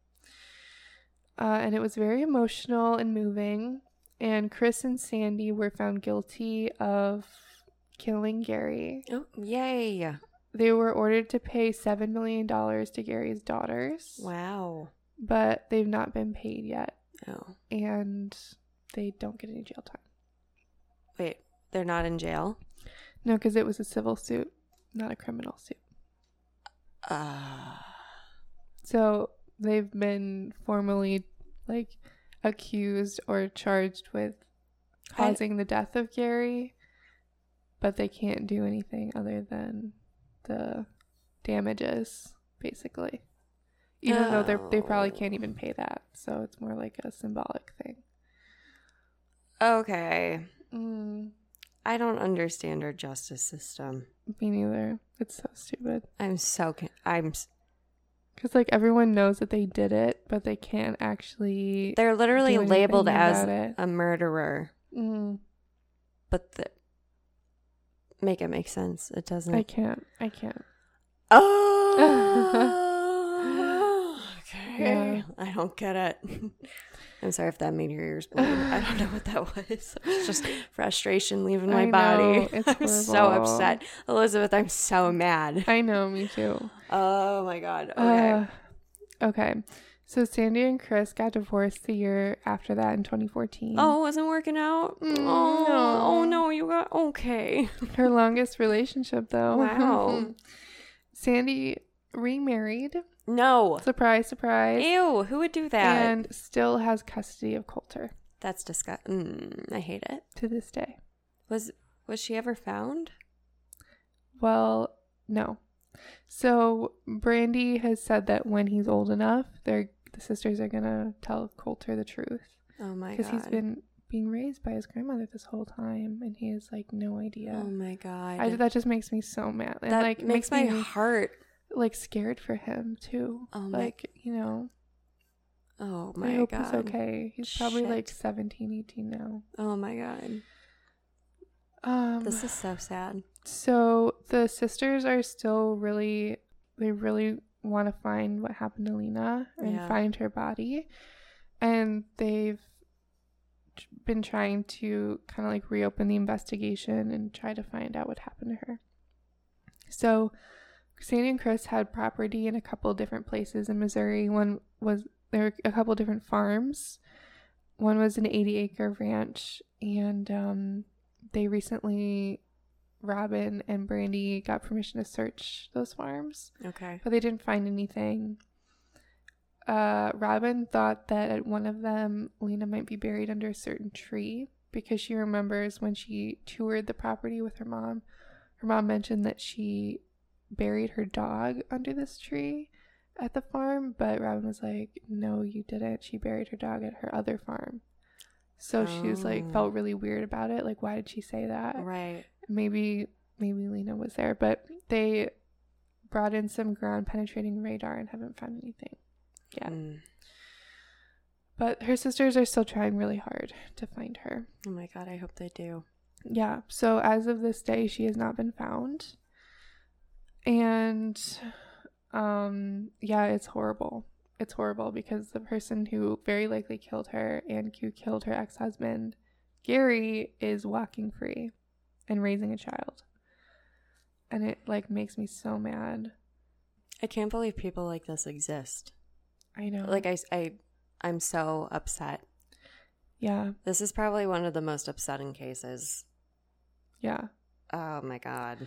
Uh, and it was very emotional and moving. And Kris and Sandy were found guilty of killing Gary. Oh, yay. They were ordered to pay $7 million to Gary's daughters, Wow. but they've not been paid yet. Oh. And they don't get any jail time. Wait, they're not in jail? No, because it was a civil suit, not a criminal suit. Uh, So they've been formally like accused or charged with I- causing the death of Gary, but they can't do anything other than the damages, basically. Even though they they probably can't even pay that, so it's more like a symbolic thing. Okay. Mm, I don't understand our justice system. me neither. It's so stupid. I'm so con- I'm Because like everyone knows that they did it, but they can't actually. they're literally labeled as it. a murderer, Mm, but the make it make sense. It doesn't. I can't. I can't. Oh, I don't get it. I'm sorry if that made your ears bleed. I don't know what that was. It's just frustration leaving my I body. know, it's I'm so upset. Elizabeth, I'm so mad. I know. Me too. Oh my god. Okay. Uh, okay. So Sandy and Kris got divorced the year after that in 2014. oh, it wasn't working out. Mm, oh, no. oh no, you got okay. Her longest relationship, though. Wow. Sandy remarried. No. Surprise, surprise. Ew, who would do that? And still has custody of Coulter That's disgusting. Mm, I hate it. to this day. Was was she ever found? Well, no. So Brandy has said that when he's old enough, they're the sisters are gonna tell Coulter the truth Oh my god. because he's been being raised by his grandmother this whole time, and he has like no idea. Oh my god. I, that just makes me so mad. And that like makes my me heart. Like scared for him too. Oh my- like, you know, Oh my god. I hope god. he's okay. He's probably like Shit. 17, 18 now. Oh my god. Um This is so sad. so the sisters are still really they really want to find what happened to Lena and Yeah. find her body. And they've been trying to kind of like reopen the investigation and try to find out what happened to her. So Sandy and Kris had property in a couple different places in Missouri. One was there were a couple different farms. One was an 80 acre ranch, and um, they recently, Robin and Brandy got permission to search those farms, Okay. but they didn't find anything. Uh, Robin thought that at one of them, Lena might be buried under a certain tree because she remembers when she toured the property with her mom. Her mom mentioned that she buried her dog under this tree at the farm, but Robin was like, "No, you didn't. She buried her dog at her other farm." So she was like Oh. felt really weird about it. Like, why did she say that? Right. Maybe maybe Lena was there, but they brought in some ground penetrating radar and haven't found anything. Yeah. Mm. But her sisters are still trying really hard to find her. Oh my god, I hope they do. Yeah. So as of this day, she has not been found. And um yeah, it's horrible. It's horrible because the person who very likely killed her and who killed her ex-husband, Gary, is walking free and raising a child. And it like makes me so mad. I can't believe people like this exist. I know. Like I I I'm so upset. yeah. This is probably one of the most upsetting cases. Yeah. Oh my god.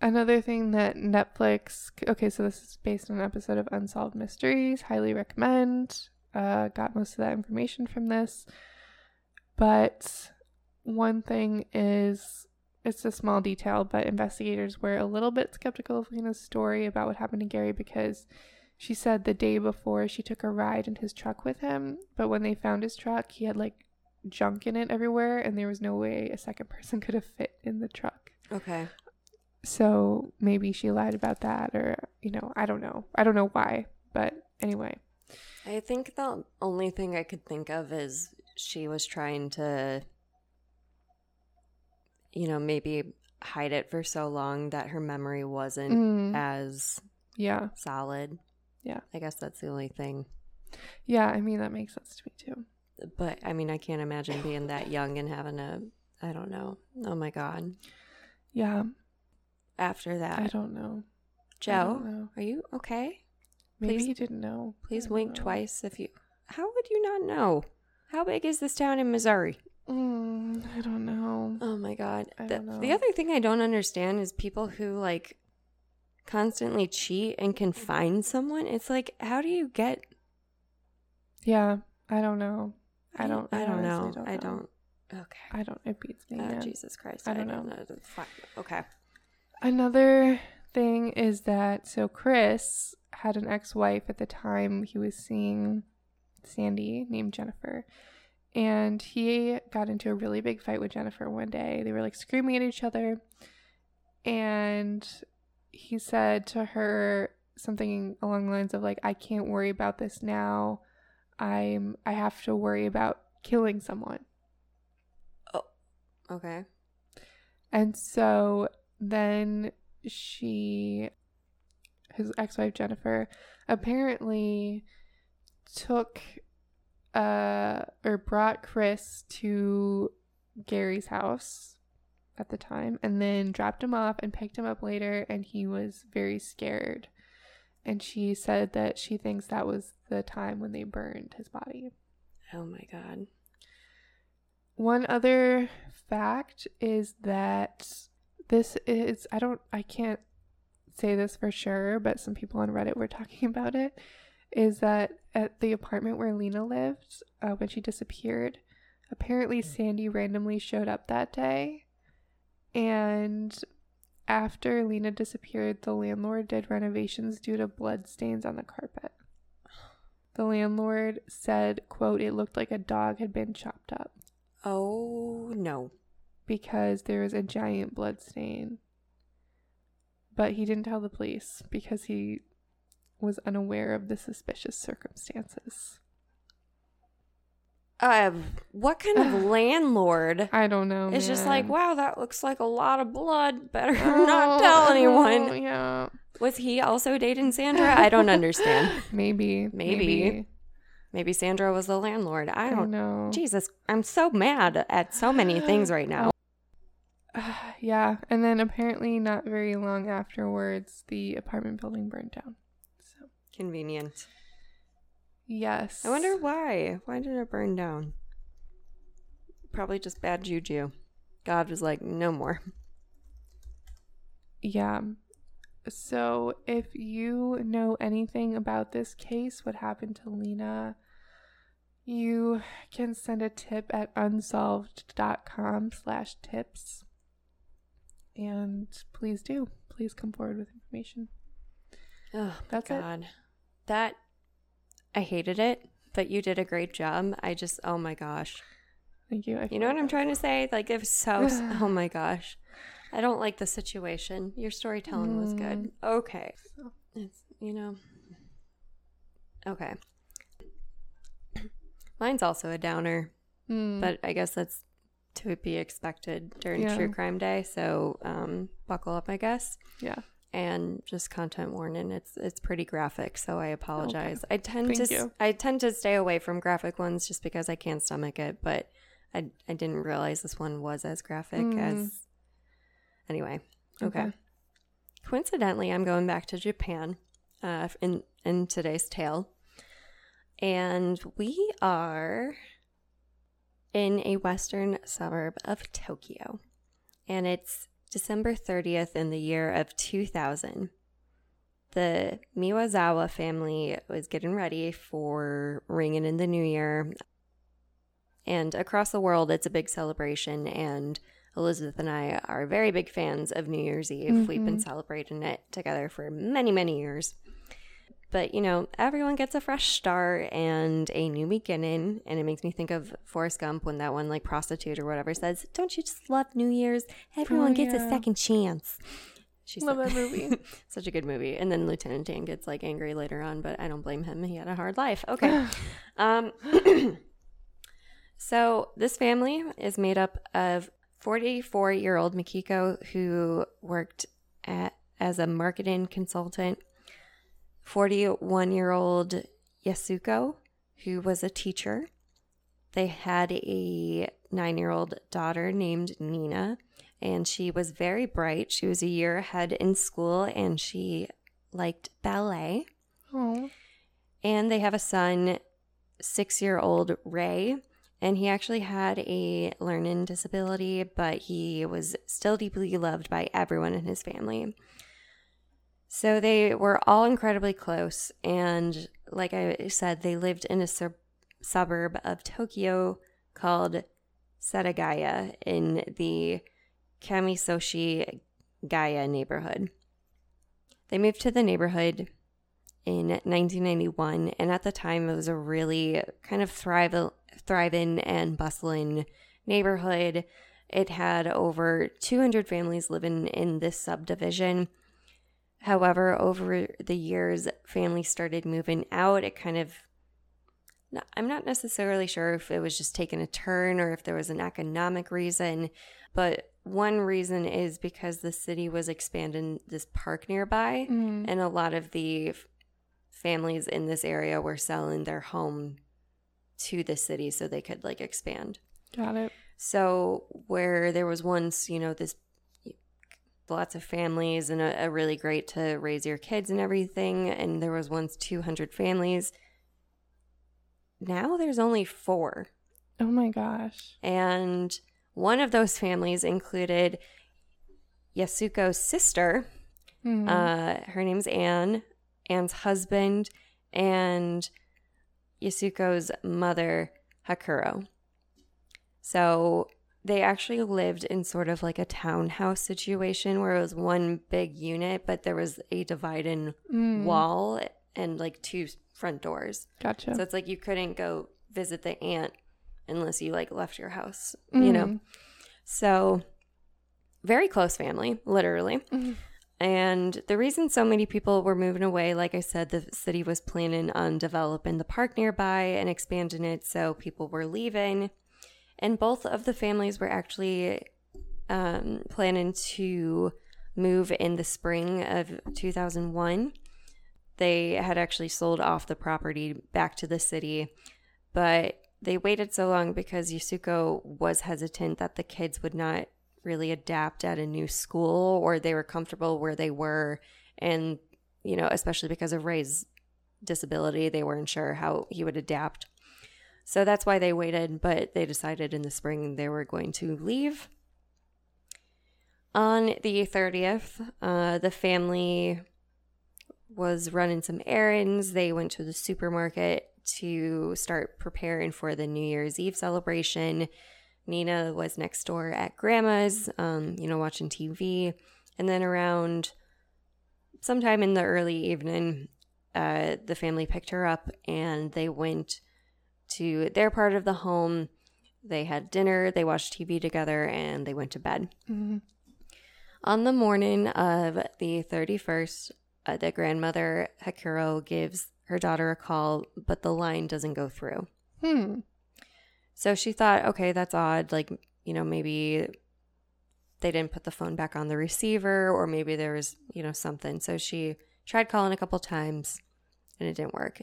Another thing that Netflix, okay, so this is based on an episode of Unsolved Mysteries. Highly recommend. Uh, got most of that information from this. But one thing is, it's a small detail, but investigators were a little bit skeptical of Lena's story about what happened to Gary because she said the day before she took a ride in his truck with him, but when they found his truck, he had like junk in it everywhere, and there was no way a second person could have fit in the truck. Okay. So maybe she lied about that, or, you know, I don't know. I don't know why, but anyway. I think the only thing I could think of is she was trying to, you know, maybe hide it for so long that her memory wasn't Mm, as yeah. solid. Yeah. I guess that's the only thing. Yeah, I mean, that makes sense to me too. But I mean, I can't imagine being that young and having a, I don't know. Oh my God. Yeah, After that, I don't know. Joe, don't know. are you okay? Maybe Please- he didn't know. Please I wink know. twice if you. How would you not know? How big is this town in Missouri? Mm, I don't know. Oh my god. I The, don't know. the other thing I don't understand is people who like constantly cheat and can find someone. It's like how do you get Yeah, I don't know. I don't. I don't know. honestly I don't Okay. I don't. It beats me. Oh. Jesus Christ. I don't know. Fuck. Okay. Another thing is that so Kris had an ex-wife at the time he was seeing Sandy named Jennifer. And he got into a really big fight with Jennifer one day. They were like screaming at each other. And he said to her something along the lines of like I can't worry about this now. I'm I have to worry about killing someone. Oh. Okay. And so then she, his ex wife Jennifer, apparently took uh or brought Kris to Gary's house at the time and then dropped him off and picked him up later and he was very scared. And she said that she thinks that was the time when they burned his body. Oh my god. One other fact is that this is I don't I can't say this for sure, but some people on Reddit were talking about it. Is that at the apartment where Lena lived uh, when she disappeared? Apparently, Sandy randomly showed up that day, and after Lena disappeared, the landlord did renovations due to blood stains on the carpet. The landlord said, "quote It looked like a dog had been chopped up." Oh no. Because there was a giant blood stain. But he didn't tell the police because he was unaware of the suspicious circumstances. Uh, what kind of landlord I don't know. is just like, wow, that looks like a lot of blood. Better Oh, not tell anyone. oh, Yeah, Was he also dating Sandra? I don't understand. maybe, Maybe. Maybe Sandra was the landlord. I I don't don't know. Jesus, I'm so mad at so many things right now. yeah, and then apparently not very long afterwards, the apartment building burned down. So Convenient. yes, I wonder why. Why did it burn down? Probably just bad juju. God was like, no more. Yeah. So if you know anything about this case, what happened to Lena, you can send a tip at unsolved.com slash tips. And please do. Please come forward with information. Oh, That's it. God. That, I hated it, but you did a great job. I just, oh my gosh. Thank you. I You know what I'm trying to say? Like, it was so, oh my gosh. I don't like the situation. Your storytelling was good. Okay. It's, you know, okay. Mine's also a downer, Hmm. but I guess that's to be expected during Yeah. True Crime Day. So, um, buckle up, I guess. yeah. and just content warning it's it's pretty graphic so i apologize i tend Thank to you. i tend to stay away from graphic ones just because i can't stomach it but i i didn't realize this one was as graphic Mm. as anyway okay. Okay. coincidentally i'm going back to japan uh in in today's tale and we are in a western suburb of tokyo and it's December 30th in the year of 2000. The Miyazawa family was getting ready for ringing in the new year. And across the world, it's a big celebration. And Elizabeth and I are very big fans of New Year's Eve. We've been mm-hmm. celebrating it together for many, many years. But, you know, everyone gets a fresh start and a new beginning. And it makes me think of Forrest Gump when that one, like, prostitute or whatever says, Don't you just love New Year's? Everyone Oh, gets a second chance. She Love that movie. Such a good movie. And then Lieutenant Dan gets, like, angry later on, but I don't blame him. He had a hard life. Okay. um, so this family is made up of 44 year old Mikiko, who worked at, as a marketing consultant 41 year old Yasuko, who was a teacher. They had a nine year old daughter named Nina, and she was very bright. She was a year ahead in school and she liked ballet. Oh, And they have a son, six year old Ray, and he actually had a learning disability, but he was still deeply loved by everyone in his family. So they were all incredibly close. And like I said, they lived in a sub- suburb of Tokyo called Setagaya in the Kamisoshi Gaya neighborhood. They moved to the neighborhood in 1991, and at the time it was a really kind of thrive, thriving and bustling neighborhood. It had over 200 families living in this subdivision. However, over the years, families started moving out. It kind of, I'm not necessarily sure if it was just taking a turn or if there was an economic reason, but one reason is because the city was expanding this park nearby, Mm. and a lot of the families in this area were selling their home to the city so they could like expand. Got it. So where there was once, you know, this lots of families and a, a really great to raise your kids and everything, and there was once 200 families. Now there's only four. Oh my gosh. And one of those families included Yasuko's sister. Mhm. Uh, her name's Anne, Anne's husband, and Yasuko's mother, Hakuro. So they actually lived in sort of like a townhouse situation where it was one big unit, but there was a dividing Mm. wall and like two front doors. Gotcha. So it's like you couldn't go visit the aunt unless you like left your house, you know? Mhm. So, very close family, literally. Mhm. And the reason so many people were moving away, like I said, the city was planning on developing the park nearby and expanding it, so people were leaving. And both of the families were actually um, planning to move in the spring of 2001. They had actually sold off the property back to the city, but they waited so long because Yasuko was hesitant that the kids would not really adapt at a new school or they were comfortable where they were. And, you know, especially because of Ray's disability, they weren't sure how he would adapt. So that's why they waited, but they decided in the spring they were going to leave. On the 30th, uh, the family was running some errands. They went to the supermarket to start preparing for the New Year's Eve celebration. Nina was next door at grandma's, um, you know, watching TV. And then around sometime in the early evening, uh, the family picked her up and they went to their part of the home. They had dinner, they watched TV together, and they went to bed. Mhm. On the morning of the 31st, uh, the grandmother, Hakuro, gives her daughter a call, but the line doesn't go through. Hmm. So she thought, okay, that's odd. Like, you know, maybe they didn't put the phone back on the receiver, or maybe there was, you know, something. So she tried calling a couple times and it didn't work.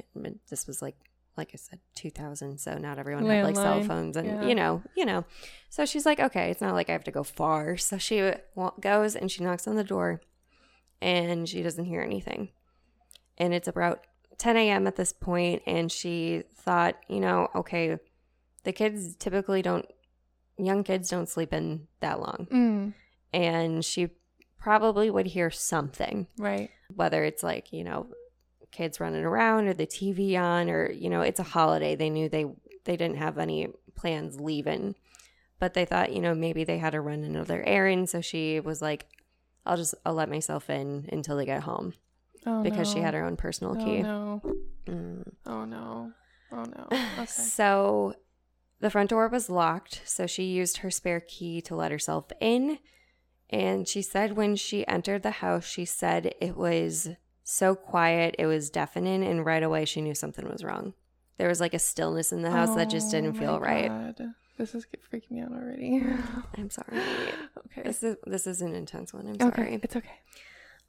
This was like, like I said, 2000. So not everyone had like cell phones and, yeah. you know, you know. So she's like, okay, it's not like I have to go far. So she goes and she knocks on the door and she doesn't hear anything. And it's about 10 a.m. at this point, and she thought, you know, okay, the kids typically don't, young kids don't sleep in that long. Mm. And she probably would hear something, Right. whether it's like, you know, kids running around or the TV on or, you know, it's a holiday. They knew they, they didn't have any plans leaving, but they thought, you know, maybe they had to run another errand. So she was like, I'll just, I'll let myself in until they get home Oh, because she had her own personal key. Oh key. no. Mm. Oh no. Oh no. Okay. So the front door was locked, so she used her spare key to let herself in. And she said when she entered the house, she said it was so quiet, it was deafening, and right away she knew something was wrong. There was like a stillness in the house that just didn't Oh, feel my right. God. This is freaking me out already. I'm sorry. okay. This is this is an intense one. I'm okay. sorry. It's okay.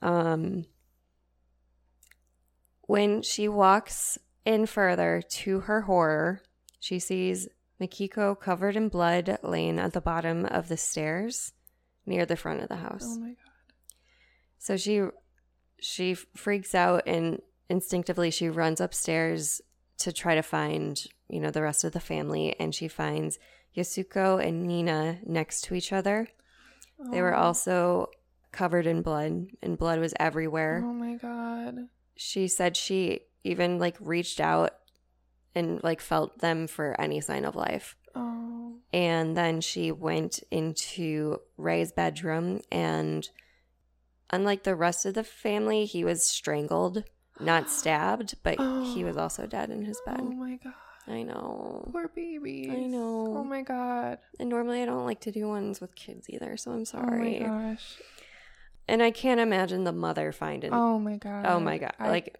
Um, when she walks in further to her horror, she sees Mikiko covered in blood laying at the bottom of the stairs near the front of the house. Oh my god. So she she freaks out and instinctively she runs upstairs to try to find, you know, the rest of the family and she finds Yasuko and Nina next to each other. They were Oh. also covered in blood and blood was everywhere. Oh my god. She said she even like reached out and like felt them for any sign of life. Oh. And then she went into Ray's bedroom, and unlike the rest of the family, he was strangled, not stabbed, but he was Oh. also dead in his bed. Oh my god. I know. Poor babies. I know. Oh my god. And normally I don't like to do ones with kids either, so I'm sorry. Oh my gosh. and I can't imagine the mother finding. Oh my god. oh my god! I, like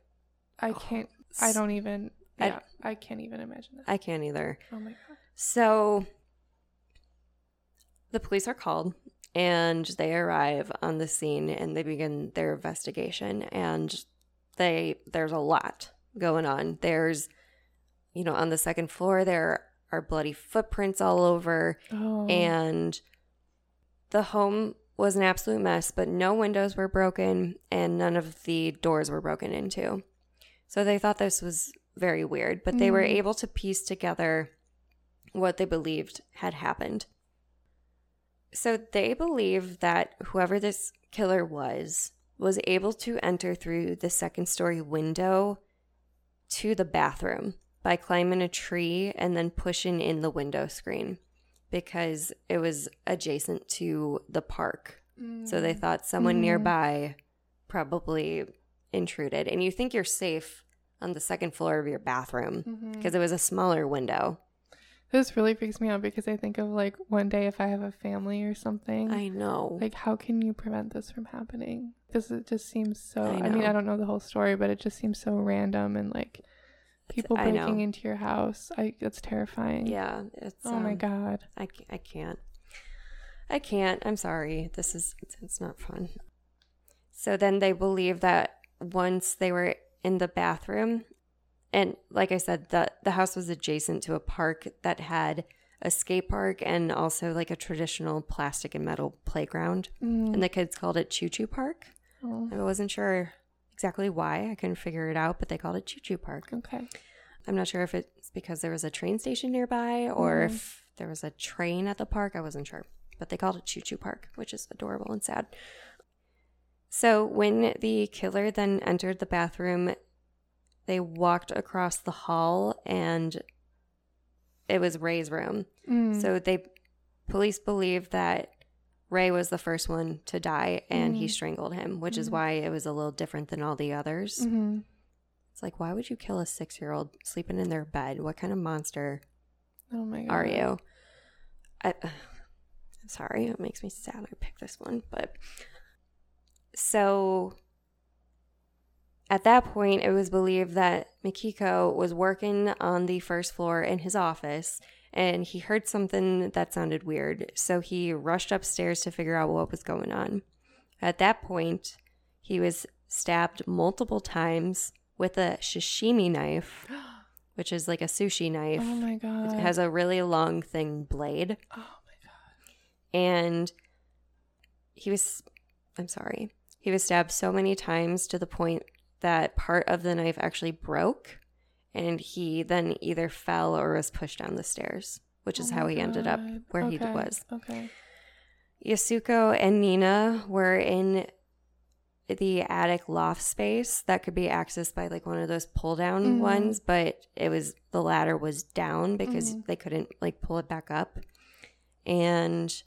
I can't. I don't even. I- Yeah, I, can't even imagine that. I can't either. oh my god. So the police are called and they arrive on the scene and they begin their investigation and they there's a lot going on. There's you know on the second floor there are bloody footprints all over Oh. and the home was an absolute mess, but no windows were broken and none of the doors were broken into. So they thought this was very weird, but they were Mm. able to piece together what they believed had happened. So they believe that whoever this killer was was able to enter through the second story window to the bathroom by climbing a tree and then pushing in the window screen because it was adjacent to the park. So they Mm. thought someone Mhm. nearby probably intruded. And you think you're safe on the second floor of your bathroom because it was a smaller window. This really freaks me out because I think of like one day if I have a family or something. I know. like how can you prevent this from happening? Because it just seems so. I I, mean. I don't know the whole story, but it just seems so random and like people I know. breaking into your house. I that's terrifying. yeah. It's, Oh my um, god. I, I can't. I can't. I'm sorry. This is, it's, it's not fun. So then they believe that once they were in the bathroom, and like I said, the, the house was adjacent to a park that had a skate park and also like a traditional plastic and metal playground. Mm. And the kids called it Choo Choo Park. Oh, I wasn't sure exactly why. I couldn't figure it out, but they called it Choo Choo Park. okay. I'm not sure if it's because there was a train station nearby or Mhm. if there was a train at the park. I wasn't sure. But they called it Choo Choo Park, which is adorable and sad. So when the killer then entered the bathroom, they walked across the hall and it was Ray's room. Mm. So they police believe that Ray was the first one to die and he Mhm. strangled him, which is Mhm. why it was a little different than all the others. Mhm. It's like, why would you kill a six year old sleeping in their bed? What kind of monster Oh my god. are you? I, I'm sorry, it makes me sad I picked this one. But so at that point, it was believed that Mikiko was working on the first floor in his office and he heard something that sounded weird. So he rushed upstairs to figure out what was going on. At that point, he was stabbed multiple times with a sashimi knife, which is like a sushi knife. Oh my god. It has a really long, thin blade. Oh my god. And he was, I'm sorry, he was stabbed so many times to the point that part of the knife actually broke. And he then either fell or was pushed down the stairs, which is Oh how he ended up God. where he was. Okay. Yasuko and Nina were in the attic loft space that could be accessed by like one of those pull down Mhm. ones, but it was the ladder was down because Mhm. they couldn't like pull it back up. And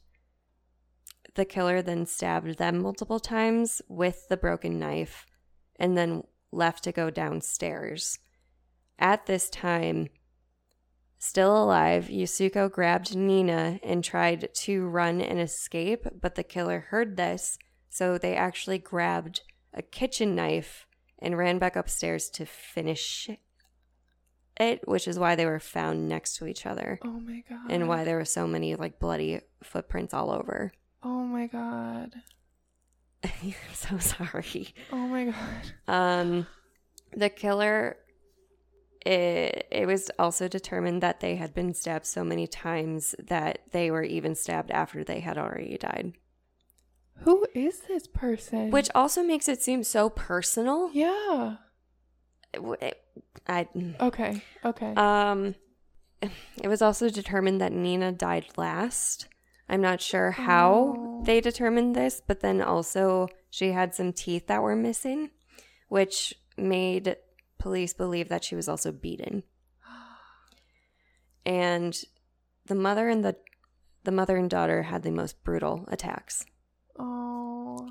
the killer then stabbed them multiple times with the broken knife and then left to go downstairs. At this time, Still alive, Yasuko grabbed Nina and tried to run and escape, but the killer heard this, so they actually grabbed a kitchen knife and ran back upstairs to finish it, which is why they were found next to each other Oh my god. and why there were so many like bloody footprints all over. Oh my god. I'm so sorry. Oh my god. Um, the killer. It, it was also determined that they had been stabbed so many times that they were even stabbed after they had already died. Who is this person? Which also makes it seem so personal. Yeah. It- I, Okay. Okay. um, it was also determined that Nina died last. I'm not sure how Oh. they determined this, but then also she had some teeth that were missing, which made police believe that she was also beaten. And the mother and the the mother and daughter had the most brutal attacks. Oh.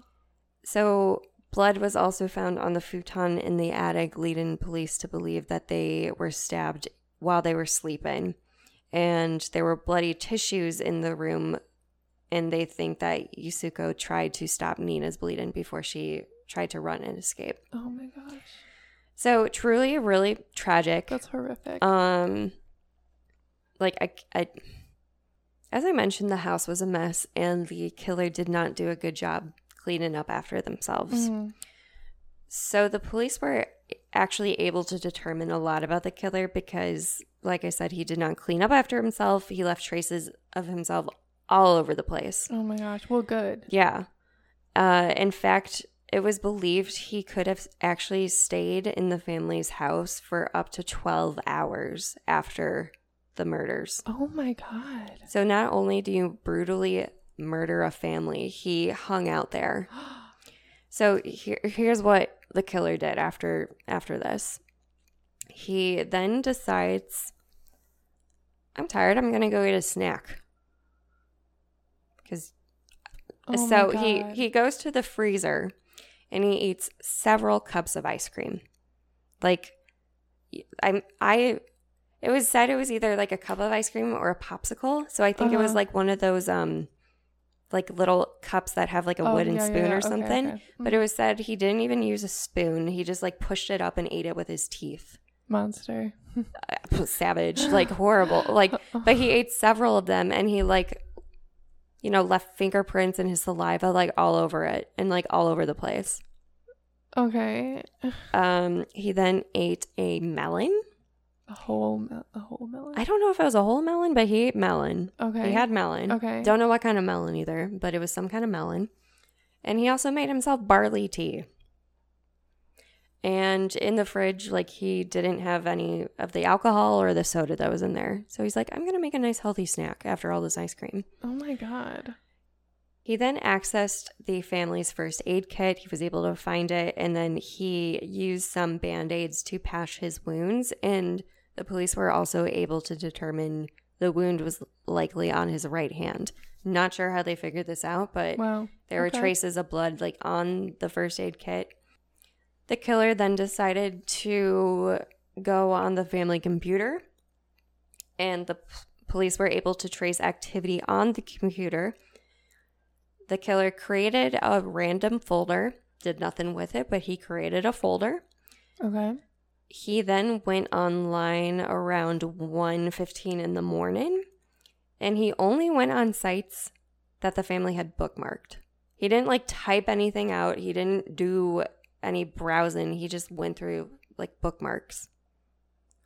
So, blood was also found on the futon in the attic, leading police to believe that they were stabbed while they were sleeping. And there were bloody tissues in the room, and they think that Yasuko tried to stop Nina's bleeding before she tried to run and escape. Oh my gosh. So, truly, really tragic. That's horrific. Um, like I, I, as I mentioned, the house was a mess, and the killer did not do a good job cleaning up after themselves. Mhm. So the police were actually able to determine a lot about the killer because, like I said, he did not clean up after himself. He left traces of himself all over the place. Oh my gosh. Well, good. Yeah. Uh, in fact, it was believed he could have actually stayed in the family's house for up to 12 hours after the murders. Oh my god. So not only do you brutally murder a family, he hung out there. So here, here's what the killer did after after this. He then decides, I'm tired. I'm gonna go eat a snack. Because Oh so he he goes to the freezer, and he eats several cups of ice cream. Like, I'm I. It was said it was either like a cup of ice cream or a popsicle. So I think it was Uh-huh. like one of those um, like little cups that have like a Oh, wooden yeah, yeah, spoon yeah. or Okay, something. okay. But it was said he didn't even use a spoon. He just like pushed it up and ate it with his teeth. Monster. Savage, like horrible. Like, but he ate several of them and he like, you know, left fingerprints and his saliva like all over it and like all over the place. Okay. Um, he then ate a melon. A whole mel- a whole melon. I don't know if it was a whole melon, but he ate melon. okay. He had melon. Okay. Don't know what kind of melon either, but it was some kind of melon. And he also made himself barley tea. And in the fridge, like he didn't have any of the alcohol or the soda that was in there. So he's like, I'm going to make a nice healthy snack after all this ice cream. oh my god. He then accessed the family's first aid kit. He was able to find it, and then he used some band aids to patch his wounds. And the police were also able to determine the wound was likely on his right hand. Not sure how they figured this out, but Wow. there were traces of blood like on the first aid kit. The killer then decided to go on the family computer, and the p- police were able to trace activity on the computer. The killer created a random folder, did nothing with it, but he created a folder. Okay. He then went online around 1:15 in the morning, and he only went on sites that the family had bookmarked. He didn't like type anything out. He didn't do any browsing. He just went through like bookmarks.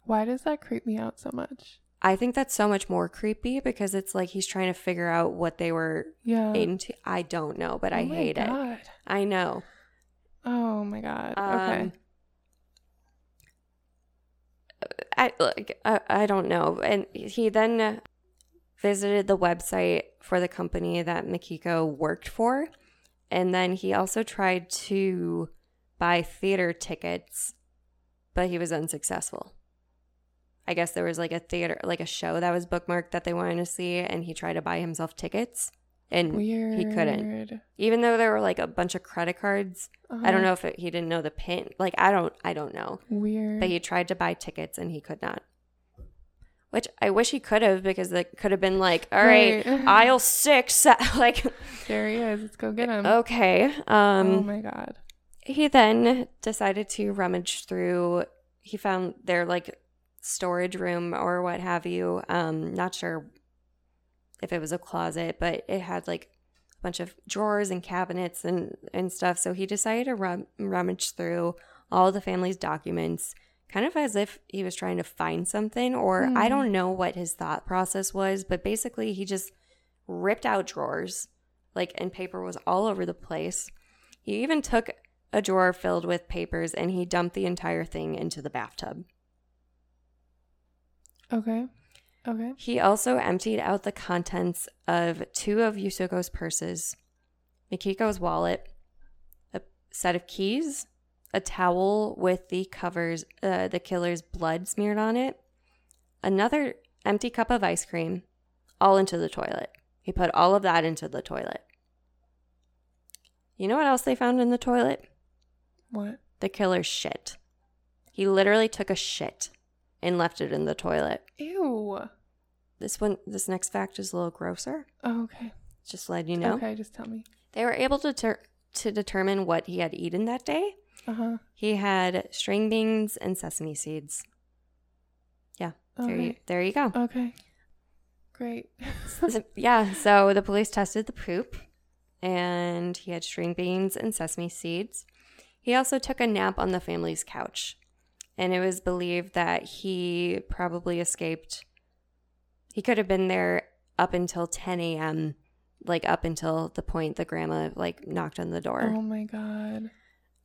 Why does that creep me out so much? I think that's so much more creepy because it's like he's trying to figure out what they were Yeah. into. I don't know, but I Oh my hate it. I know. Oh my god. okay. Um, I like I, I don't know. And he then visited the website for the company that Mikiko worked for, and then he also tried to buy theater tickets, but he was unsuccessful. I guess there was like a theater, like a show that was bookmarked that they wanted to see, and he tried to buy himself tickets, and Weird. he couldn't. Even though there were like a bunch of credit cards, I Uh-huh. don't know if it, he didn't know the pin. Like I don't, I don't know. Weird. But he tried to buy tickets and he could not. Which I wish he could have because it could have been like, all right, Right. aisle six, like there he is. Let's go get him. okay. Um, oh my god. He then decided to rummage through. He found their like storage room or what have you. Um, not sure if it was a closet, but it had like a bunch of drawers and cabinets and and stuff. So he decided to rum- rummage through all the family's documents, kind of as if he was trying to find something. Or I Hmm. don't know what his thought process was, but basically he just ripped out drawers, like and paper was all over the place. He even took a drawer filled with papers and he dumped the entire thing into the bathtub. Okay. Okay. He also emptied out the contents of two of Yasuko's purses, Mikiko's wallet, a set of keys, a towel with the covers, uh, the killer's blood smeared on it, another empty cup of ice cream, all into the toilet. He put all of that into the toilet. You know what else they found in the toilet? What? The killer's shit. He literally took a shit and left it in the toilet. Ew. This one, this next fact is a little grosser. Oh, okay. Just letting you know. Okay, just tell me. They were able to ter- to determine what he had eaten that day. Uh huh. He had string beans and sesame seeds. Yeah, there you there you go. Okay. Great. Yeah, so the police tested the poop and he had string beans and sesame seeds. He also took a nap on the family's couch. And it was believed that he probably escaped. He could have been there up until 10 a.m., like up until the point the grandma like knocked on the door. oh my god.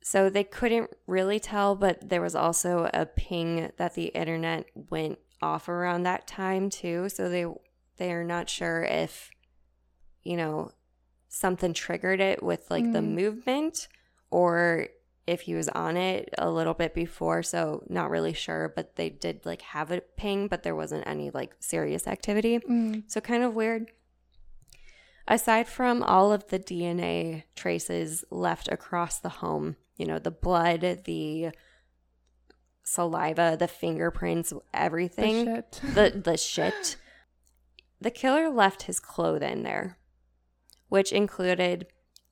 So they couldn't really tell, but there was also a ping that the internet went off around that time too. So they they are not sure if you know something triggered it with like the Mm. movement or if he was on it a little bit before. So not really sure, but they did like have a ping, but there wasn't any like serious activity. Mm. So kind of weird. Aside from all of the DNA traces left across the home, you know, the blood, the saliva, the fingerprints, The everything, shit. the the shit. The killer left his clothing there, which included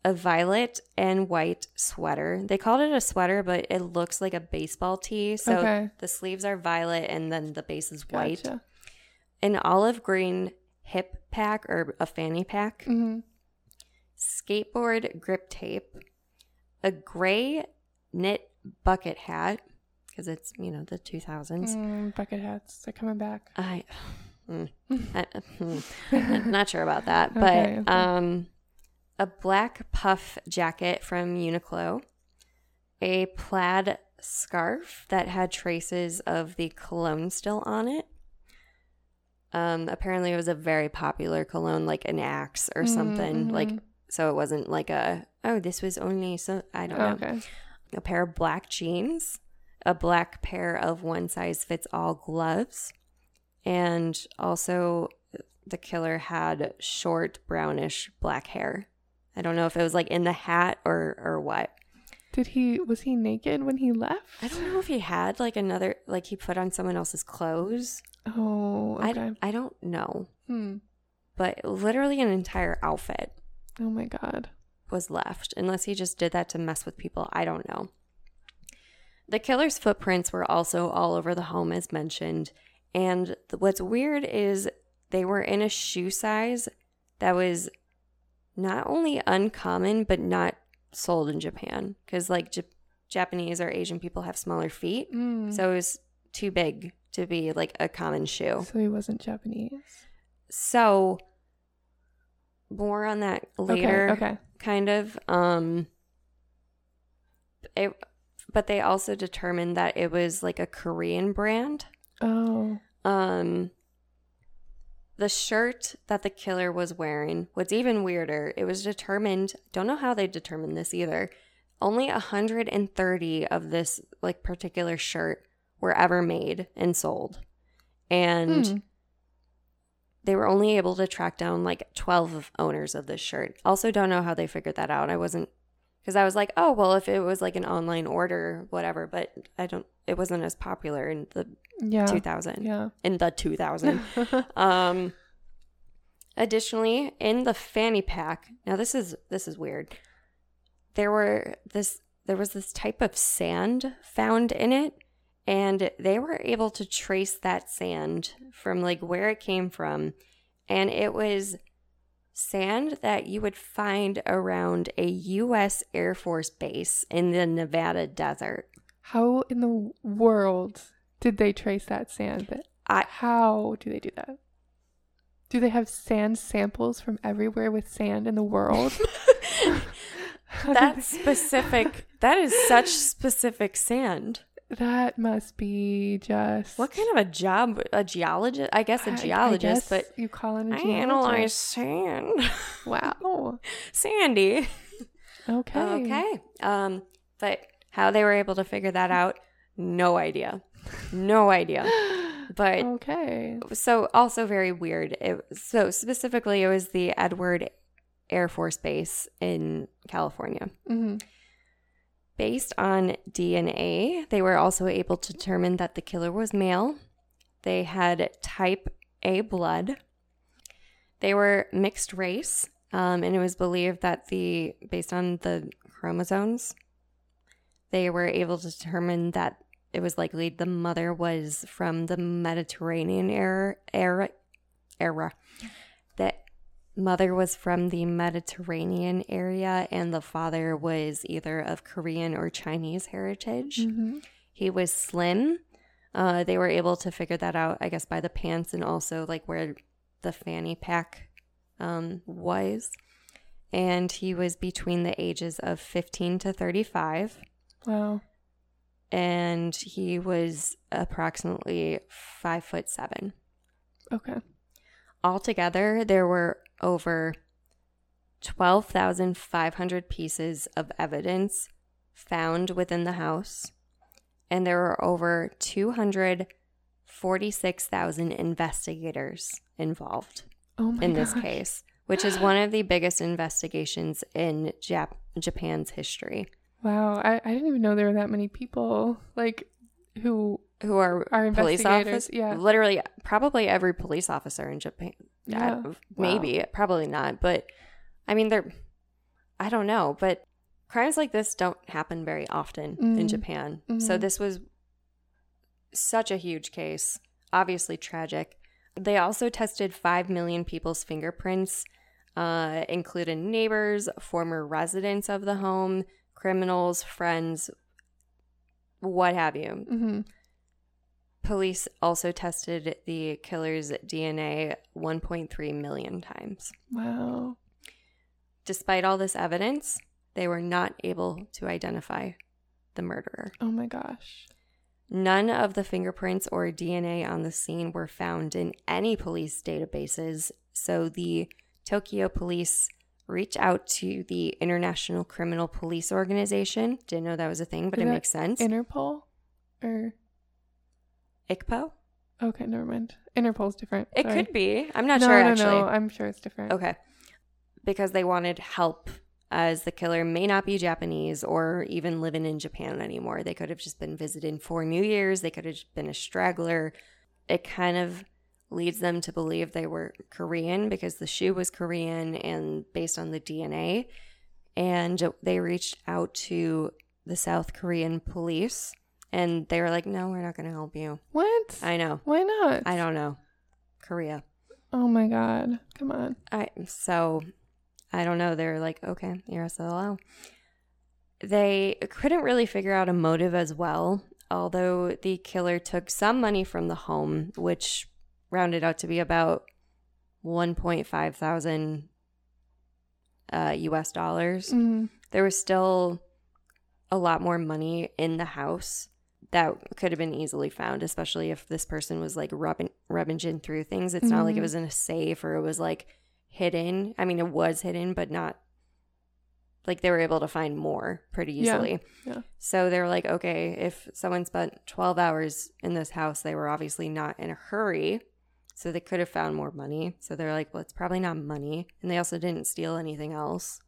a violet and white sweater. They called it a sweater, but it looks like a baseball tee. So Okay. the sleeves are violet and then the base is white Gotcha. an olive green hip pack or a fanny pack, hmm skateboard grip tape, a gray knit bucket hat because it's you know the 2000s. Mm, bucket hats. They're coming back. I, mm, I mm, not sure about that, but Okay, okay. um, a black puff jacket from Uniqlo, a plaid scarf that had traces of the cologne still on it. Um, apparently, it was a very popular cologne, like an Axe or something. Like, mhm. so it wasn't like a oh, this was only so I don't know Okay. a pair of black jeans, a black pair of one size fits all gloves, and also the killer had short brownish black hair. I don't know if it was like in the hat or or what. Did he? Was he naked when he left? I don't know if he had like another like he put on someone else's clothes. Oh. I Okay. don't I don't know, Hmm. but literally an entire outfit Oh my god. was left, unless he just did that to mess with people. I don't know. The killer's footprints were also all over the home, as mentioned. And what's weird is they were in a shoe size that was not only uncommon, but not sold in Japan. Because, like, Jap- Japanese or Asian people have smaller feet. Mm. So it was too big to be like a common shoe. So he wasn't Japanese. So, more on that later Okay. Okay. kind of um it but they also determined that it was like a Korean brand Oh. um the shirt that the killer was wearing what's even weirder it was determined don't know how they determined this either only 130 of this like particular shirt were ever made and sold and Hmm. they were only able to track down like 12 owners of this shirt. Also, don't know how they figured that out. I wasn't, because I was like, oh, well, if it was like an online order, whatever, but I don't, it wasn't as popular and the Yeah. 2000, Yeah. in the 2000. um, additionally, in the fanny pack, now this is, this is weird. There were this, there was this type of sand found in it and they were able to trace that sand from like where it came from and it was sand that you would find around a US Air Force base in the Nevada desert. How in the world did they trace that sand? That- I- How do they do that? Do they have sand samples from everywhere with sand in the world? How do that specific that is such specific sand. That must be just What kind of a job a geologist? I guess a geologist, guess but you call it a geologist. I analyze sand. Wow. Sandy. Okay. Okay. Um, but how they were able to figure that out, no idea. No idea. But okay. so also very weird. It, so specifically, it was the Edward Air Force Base in California. hmm Based on DNA, they were also able to determine that the killer was male. They had type A blood. They were mixed race, um, and it was believed that the based on the chromosomes, they were able to determine that it was likely the mother was from the Mediterranean era. Era, era. That mother was from the Mediterranean area, and the father was either of Korean or Chinese heritage. hmm He was slim. Uh, they were able to figure that out, I guess, by the pants and also like where the fanny pack um, was. And he was between the ages of 15 to 35. Wow. And he was approximately five foot seven. Okay. Altogether, there were over 12,500 pieces of evidence found within the house, and there were over 246,000 investigators involved Oh in this gosh. case, which is one of the biggest investigations in Jap- Japan's history. Wow. I, I didn't even know there were that many people like who Who are, are police investigators. officers? Yeah. Literally, probably every police officer in Japan. Yeah. Maybe, probably not. But I mean, they're, I don't know. But crimes like this don't happen very often in Mhm. Japan. So Mhm. this was such a huge case, obviously tragic. They also tested 5 million people's fingerprints, uh, including neighbors, former residents of the home, criminals, friends, what have you. hmm Police also tested the killer's DNA 1.3 million times. Wow. Despite all this evidence, they were not able to identify the murderer. Oh my gosh. None of the fingerprints or DNA on the scene were found in any police databases, so the Tokyo police reached out to the International Criminal Police Organization. Didn't know that was a thing, but Is it makes sense. Interpol or ICPO? okay, never mind. Interpol's different. It Sorry. could be. I'm not no, sure no, actually. No, I'm sure it's different. Okay. Because they wanted help, as the killer may not be Japanese or even living in Japan anymore. They could have just been visiting for New Year's, they could have just been a straggler. It kind of leads them to believe they were Korean because the shoe was Korean and based on the DNA. And they reached out to the South Korean police and they were like, no, we're not going to help you. What? I know. Why not? I don't know. Korea. Oh my god. Come on. I so I don't know. They're like, okay, you're SLO. They couldn't really figure out a motive as well, although the killer took some money from the home, which rounded out to be about 1.5 thousand uh, US dollars. Mhm. There was still a lot more money in the house that could have been easily found, especially if this person was like rubbing rummaging through things. It's not like it Mhm. was in a safe or it was like hidden. I mean, it was hidden, but not like they were able to find more pretty Yeah, easily. yeah. So they were like, okay, if someone spent 12 hours in this house, they were obviously not in a hurry. So they could have found more money. So they're like, well, it's probably not money. And they also didn't steal anything else.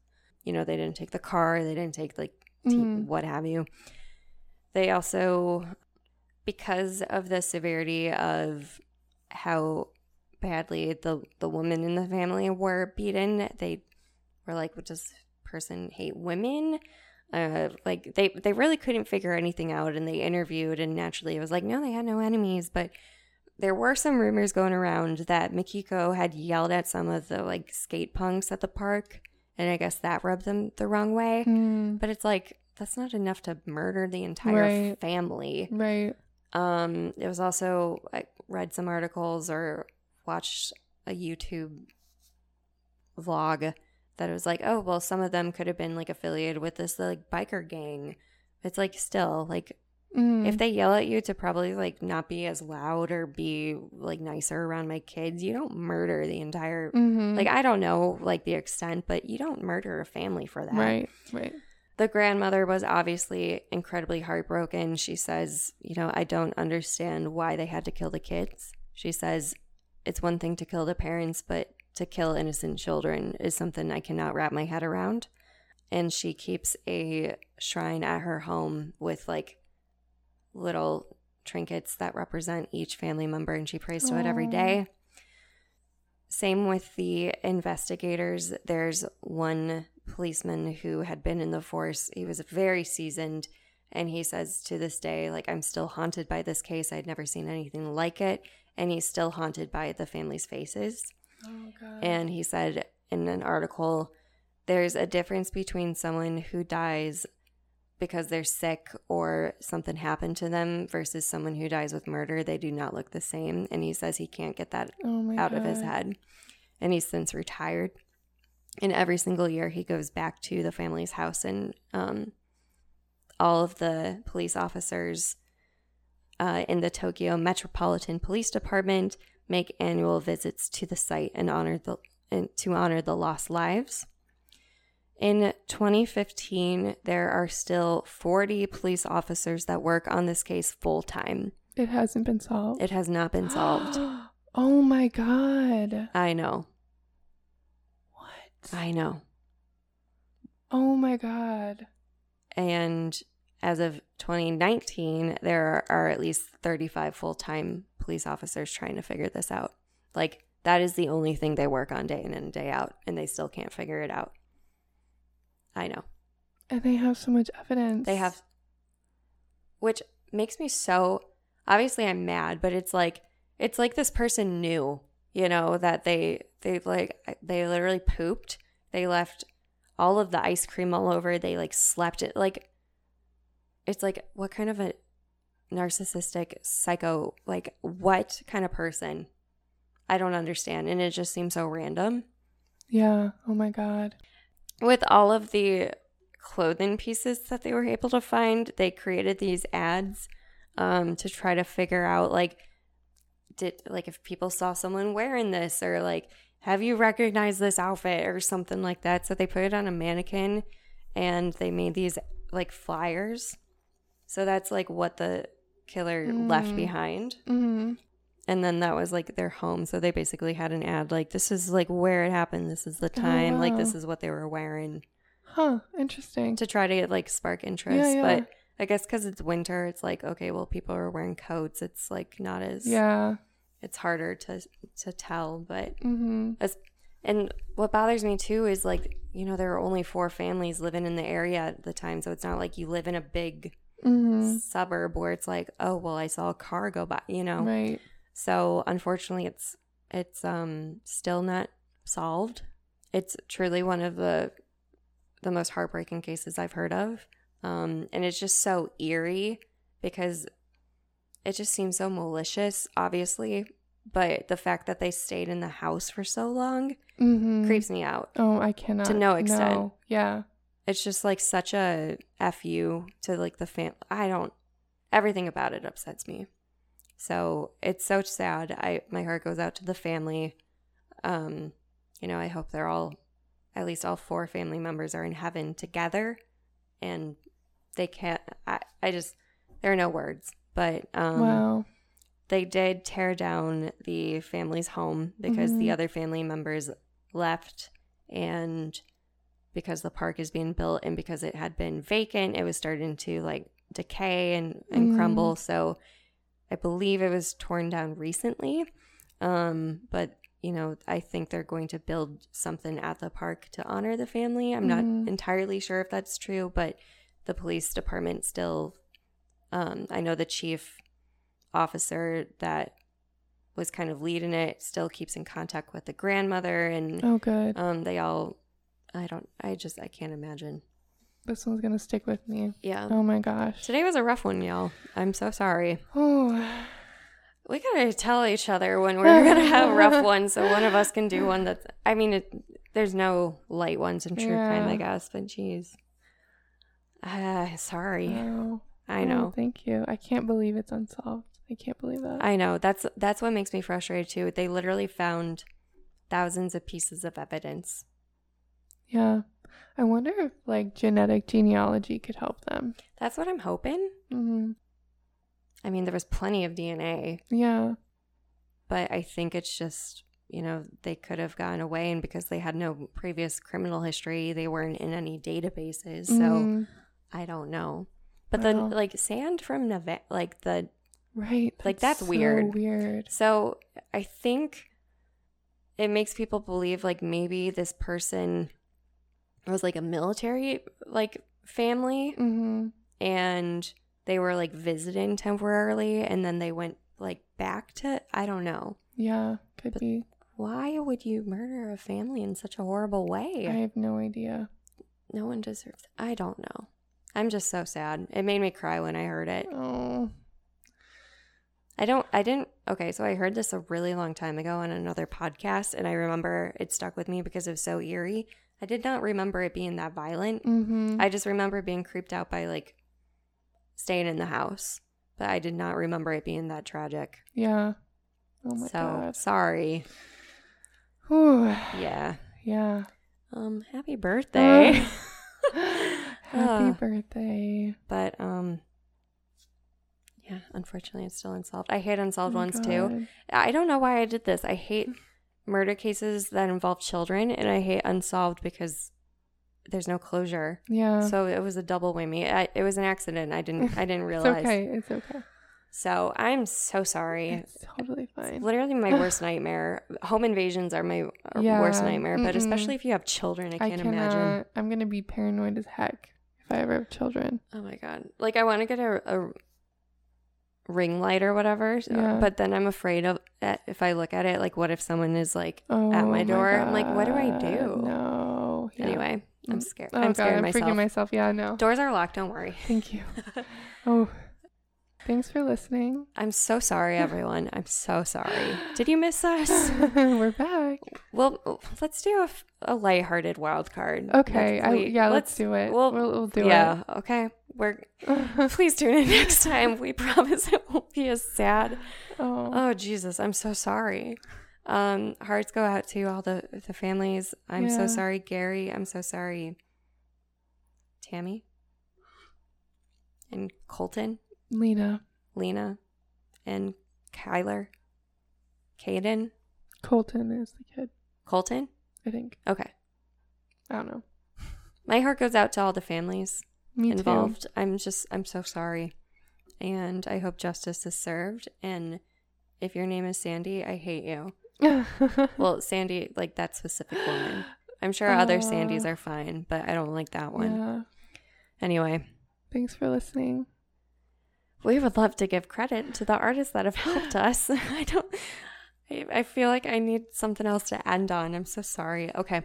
You know, they didn't take the car, they didn't take like t- Mhm. what have you. They also, because of the severity of how badly the the women in the family were beaten, they were like, "What does this person hate women?" Uh, like they they really couldn't figure anything out, and they interviewed, and naturally it was like, no, they had no enemies, but there were some rumors going around that Mikiko had yelled at some of the like skate punks at the park, and I guess that rubbed them the wrong way. Mm, But it's like that's not enough to murder the entire Right. family. right. Um, it was also I read some articles or watched a YouTube vlog that it was like, oh well, some of them could have been like affiliated with this like biker gang. It's like still like Mm, if they yell at you to probably like not be as loud or be like nicer around my kids, you don't murder the entire mhm. like I don't know like the extent, but you don't murder a family for that. right, right. The grandmother was obviously incredibly heartbroken. She says, You know, I don't understand why they had to kill the kids. She says, It's one thing to kill the parents, but to kill innocent children is something I cannot wrap my head around. And she keeps a shrine at her home with like little trinkets that represent each family member, and she prays to it every day. Same with the investigators. There's one policeman who had been in the force. He was very seasoned, and he says to this day, like, I'm still haunted by this case. I'd never seen anything like it. And he's still haunted by the family's faces. Oh god. And he said in an article, there's a difference between someone who dies because they're sick or something happened to them versus someone who dies with murder. They do not look the same. And he says he can't get that oh out of his head. And he's since retired. And every single year he goes back to the family's house and um, all of the police officers uh, in the Tokyo Metropolitan Police Department make annual visits to the site and honor the and to honor the lost lives. In 2015, there are still 40 police officers that work on this case full time. It hasn't been solved. It has not been solved. oh my god. I know. What? I know. oh my god. And as of 2019, there are at least 35 full time police officers trying to figure this out. Like, that is the only thing they work on day in and day out, and they still can't figure it out. I know. And they have so much evidence. They have, which makes me so, obviously, I'm mad, but it's like, it's like this person knew, you know, that they, they like, they literally pooped. They left all of the ice cream all over. They like slept it. Like, it's like, what kind of a narcissistic psycho, like, what kind of person? I don't understand. And it just seems so random. Yeah. Oh my god. With all of the clothing pieces that they were able to find, they created these ads um, to try to figure out, like, did, like, if people saw someone wearing this or, like, have you recognized this outfit or something like that. So they put it on a mannequin and they made these, like, flyers. So that's, like, what the killer left Mm. behind Mm-hmm. And then that was like their home so they basically had an ad like this is like where it happened this is the time like this is what they were wearing Huh. Interesting. to try to get like spark interest Yeah, yeah. but i guess because it's winter it's like okay well people are wearing coats it's like not as Yeah. it's harder to to tell but Mm-hmm. as and what bothers me too is like you know there are only four families living in the area at the time so it's not like you live in a big Mm-hmm. suburb where it's like oh well i saw a car go by you know Right. So unfortunately, it's it's um still not solved. It's truly one of the the most heartbreaking cases I've heard of, um, and it's just so eerie because it just seems so malicious, obviously. But the fact that they stayed in the house for so long Mm-hmm. creeps me out. Oh, I cannot. To no extent. No. Yeah. It's just like such a fu to like the fam. I don't. Everything about it upsets me. So it's so sad. I my heart goes out to the family. Um, you know, I hope they're all, at least all four family members are in heaven together, and they can't. I I just there are no words. But um, wow. they did tear down the family's home because the Mhm. other family members left and because the park is being built and because it had been vacant it was starting to like decay and, and Mhm. crumble so i believe it was torn down recently um but you know i think they're going to build something at the park to honor the family i'm Mhm. not entirely sure if that's true but the police department still um i know the chief officer that was kind of leading it still keeps in contact with the grandmother and Oh, good. um they all i don't i just i can't imagine this one's gonna stick with me. yeah Oh my gosh. today was a rough one y'all i'm so sorry Oh. we gotta tell each other when we're gonna have rough ones so one of us can do one that's i mean it, there's no light ones in true crime i Yeah. guess but jeez uh, sorry Wow. i Oh, know thank you. I can't believe it's unsolved. I can't believe that. I know. That's that's what makes me frustrated too. They literally found thousands of pieces of evidence. yeah. I wonder if like genetic genealogy could help them. That's what I'm hoping. hmm I mean, there was plenty of DNA, Yeah. but I think it's just, you know, they could have gotten away and because they had no previous criminal history, they weren't in any databases. So Mhm. I don't know. But then, like, sand from Nevada, like the right. like, that's so weird. Weird. So I think it makes people believe like maybe this person was like a military like family hmm and they were like visiting temporarily and then they went like back to I don't know. Yeah. Could But- be. Why would you murder a family in such a horrible way? I have no idea. no one deserves I don't know. I'm just so sad. It made me cry when I heard it. Oh. I don't, I didn't, okay, so I heard this a really long time ago on another podcast, and I remember it stuck with me because it was so eerie. I did not remember it being that violent. hmm I just remember being creeped out by like staying in the house, but I did not remember it being that tragic. yeah. Oh my so god. sorry. Whew. Yeah. Yeah. Um, happy birthday. Happy Ah. birthday. but um, yeah, unfortunately, it's still unsolved. I hate unsolved Oh ones too. I don't know why I did this. I hate murder cases that involve children, and I hate unsolved because there's no closure. Yeah. So it was a double whammy. I, it was an accident. I didn't. I didn't realize. it's okay. It's okay. So I'm so sorry. It's totally fine. Literally my worst nightmare. Home invasions are my Yeah. worst nightmare, but Mm-mm. especially if you have children, I I can't cannot. imagine. I'm gonna be paranoid as heck if I ever have children. Oh my god! Like I want to get a, a ring light or whatever, so- Yeah. but then I'm afraid of eh, if I look at it. Like, what if someone is like Oh, at my door? I'm like, what do I do? No. Yeah. Anyway, I'm Mm. scared. Oh I'm god, scared I'm myself. freaking myself. Yeah. No. Doors are locked. Don't worry. Thank you. Oh. Thanks for listening. I'm so sorry, everyone. I'm so sorry. Did you miss us? We're back. Well, let's do a, a lighthearted wild card. Okay. Let's- I, yeah. Let's, do it. we'll- We'll, we'll, do it. yeah. Okay. We're please tune in next time. We promise it won't be as sad. oh. Oh Jesus, I'm so sorry. Um, hearts go out to all the the families. I'm so sorry, Gary. I'm so sorry, Tammy, and Colton, Lena. Lena, and Kyler, Caden, Colton is the kid. Colton. I think. Okay, I don't know. my heart goes out to all the families Me involved. I'm just I'm so sorry, and I hope justice is served. And if your name is Sandy, I hate you. Well, Sandy, like that specific woman. I'm sure other oh. Sandys are fine, but I don't like that one. yeah. Anyway, Thanks for listening. we would love to give credit to the artists that have helped us. I don't, I, I feel like I need something else to end on. I'm so sorry. Okay.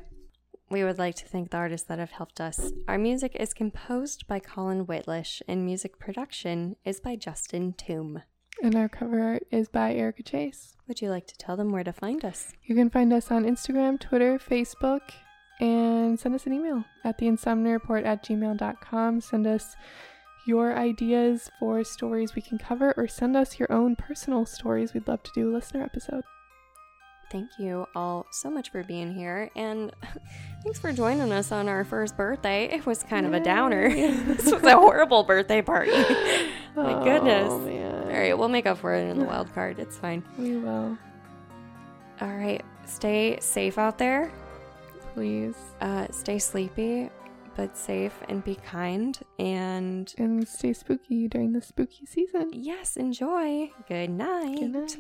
We would like to thank the artists that have helped us. Our music is composed by Colin Whitlish, and music production is by Justin Toom. And our cover art is by Erica Chase. Would you like to tell them where to find us? You can find us on Instagram, Twitter, Facebook, and send us an email at theinsomniareport at gmail.com. Send us your ideas for stories we can cover, or send us your own personal stories. We'd love to do a listener episode. Thank you all so much for being here, and thanks for joining us on our first birthday. It was kind of a downer. This was a horrible birthday party. My Oh, goodness. man. All right, we'll make up for it in the wild card. It's fine. We will. All right, stay safe out there. Please. Uh, stay sleepy, but safe, and be kind. And And stay spooky during the spooky season. yes, enjoy. Good night. Good night.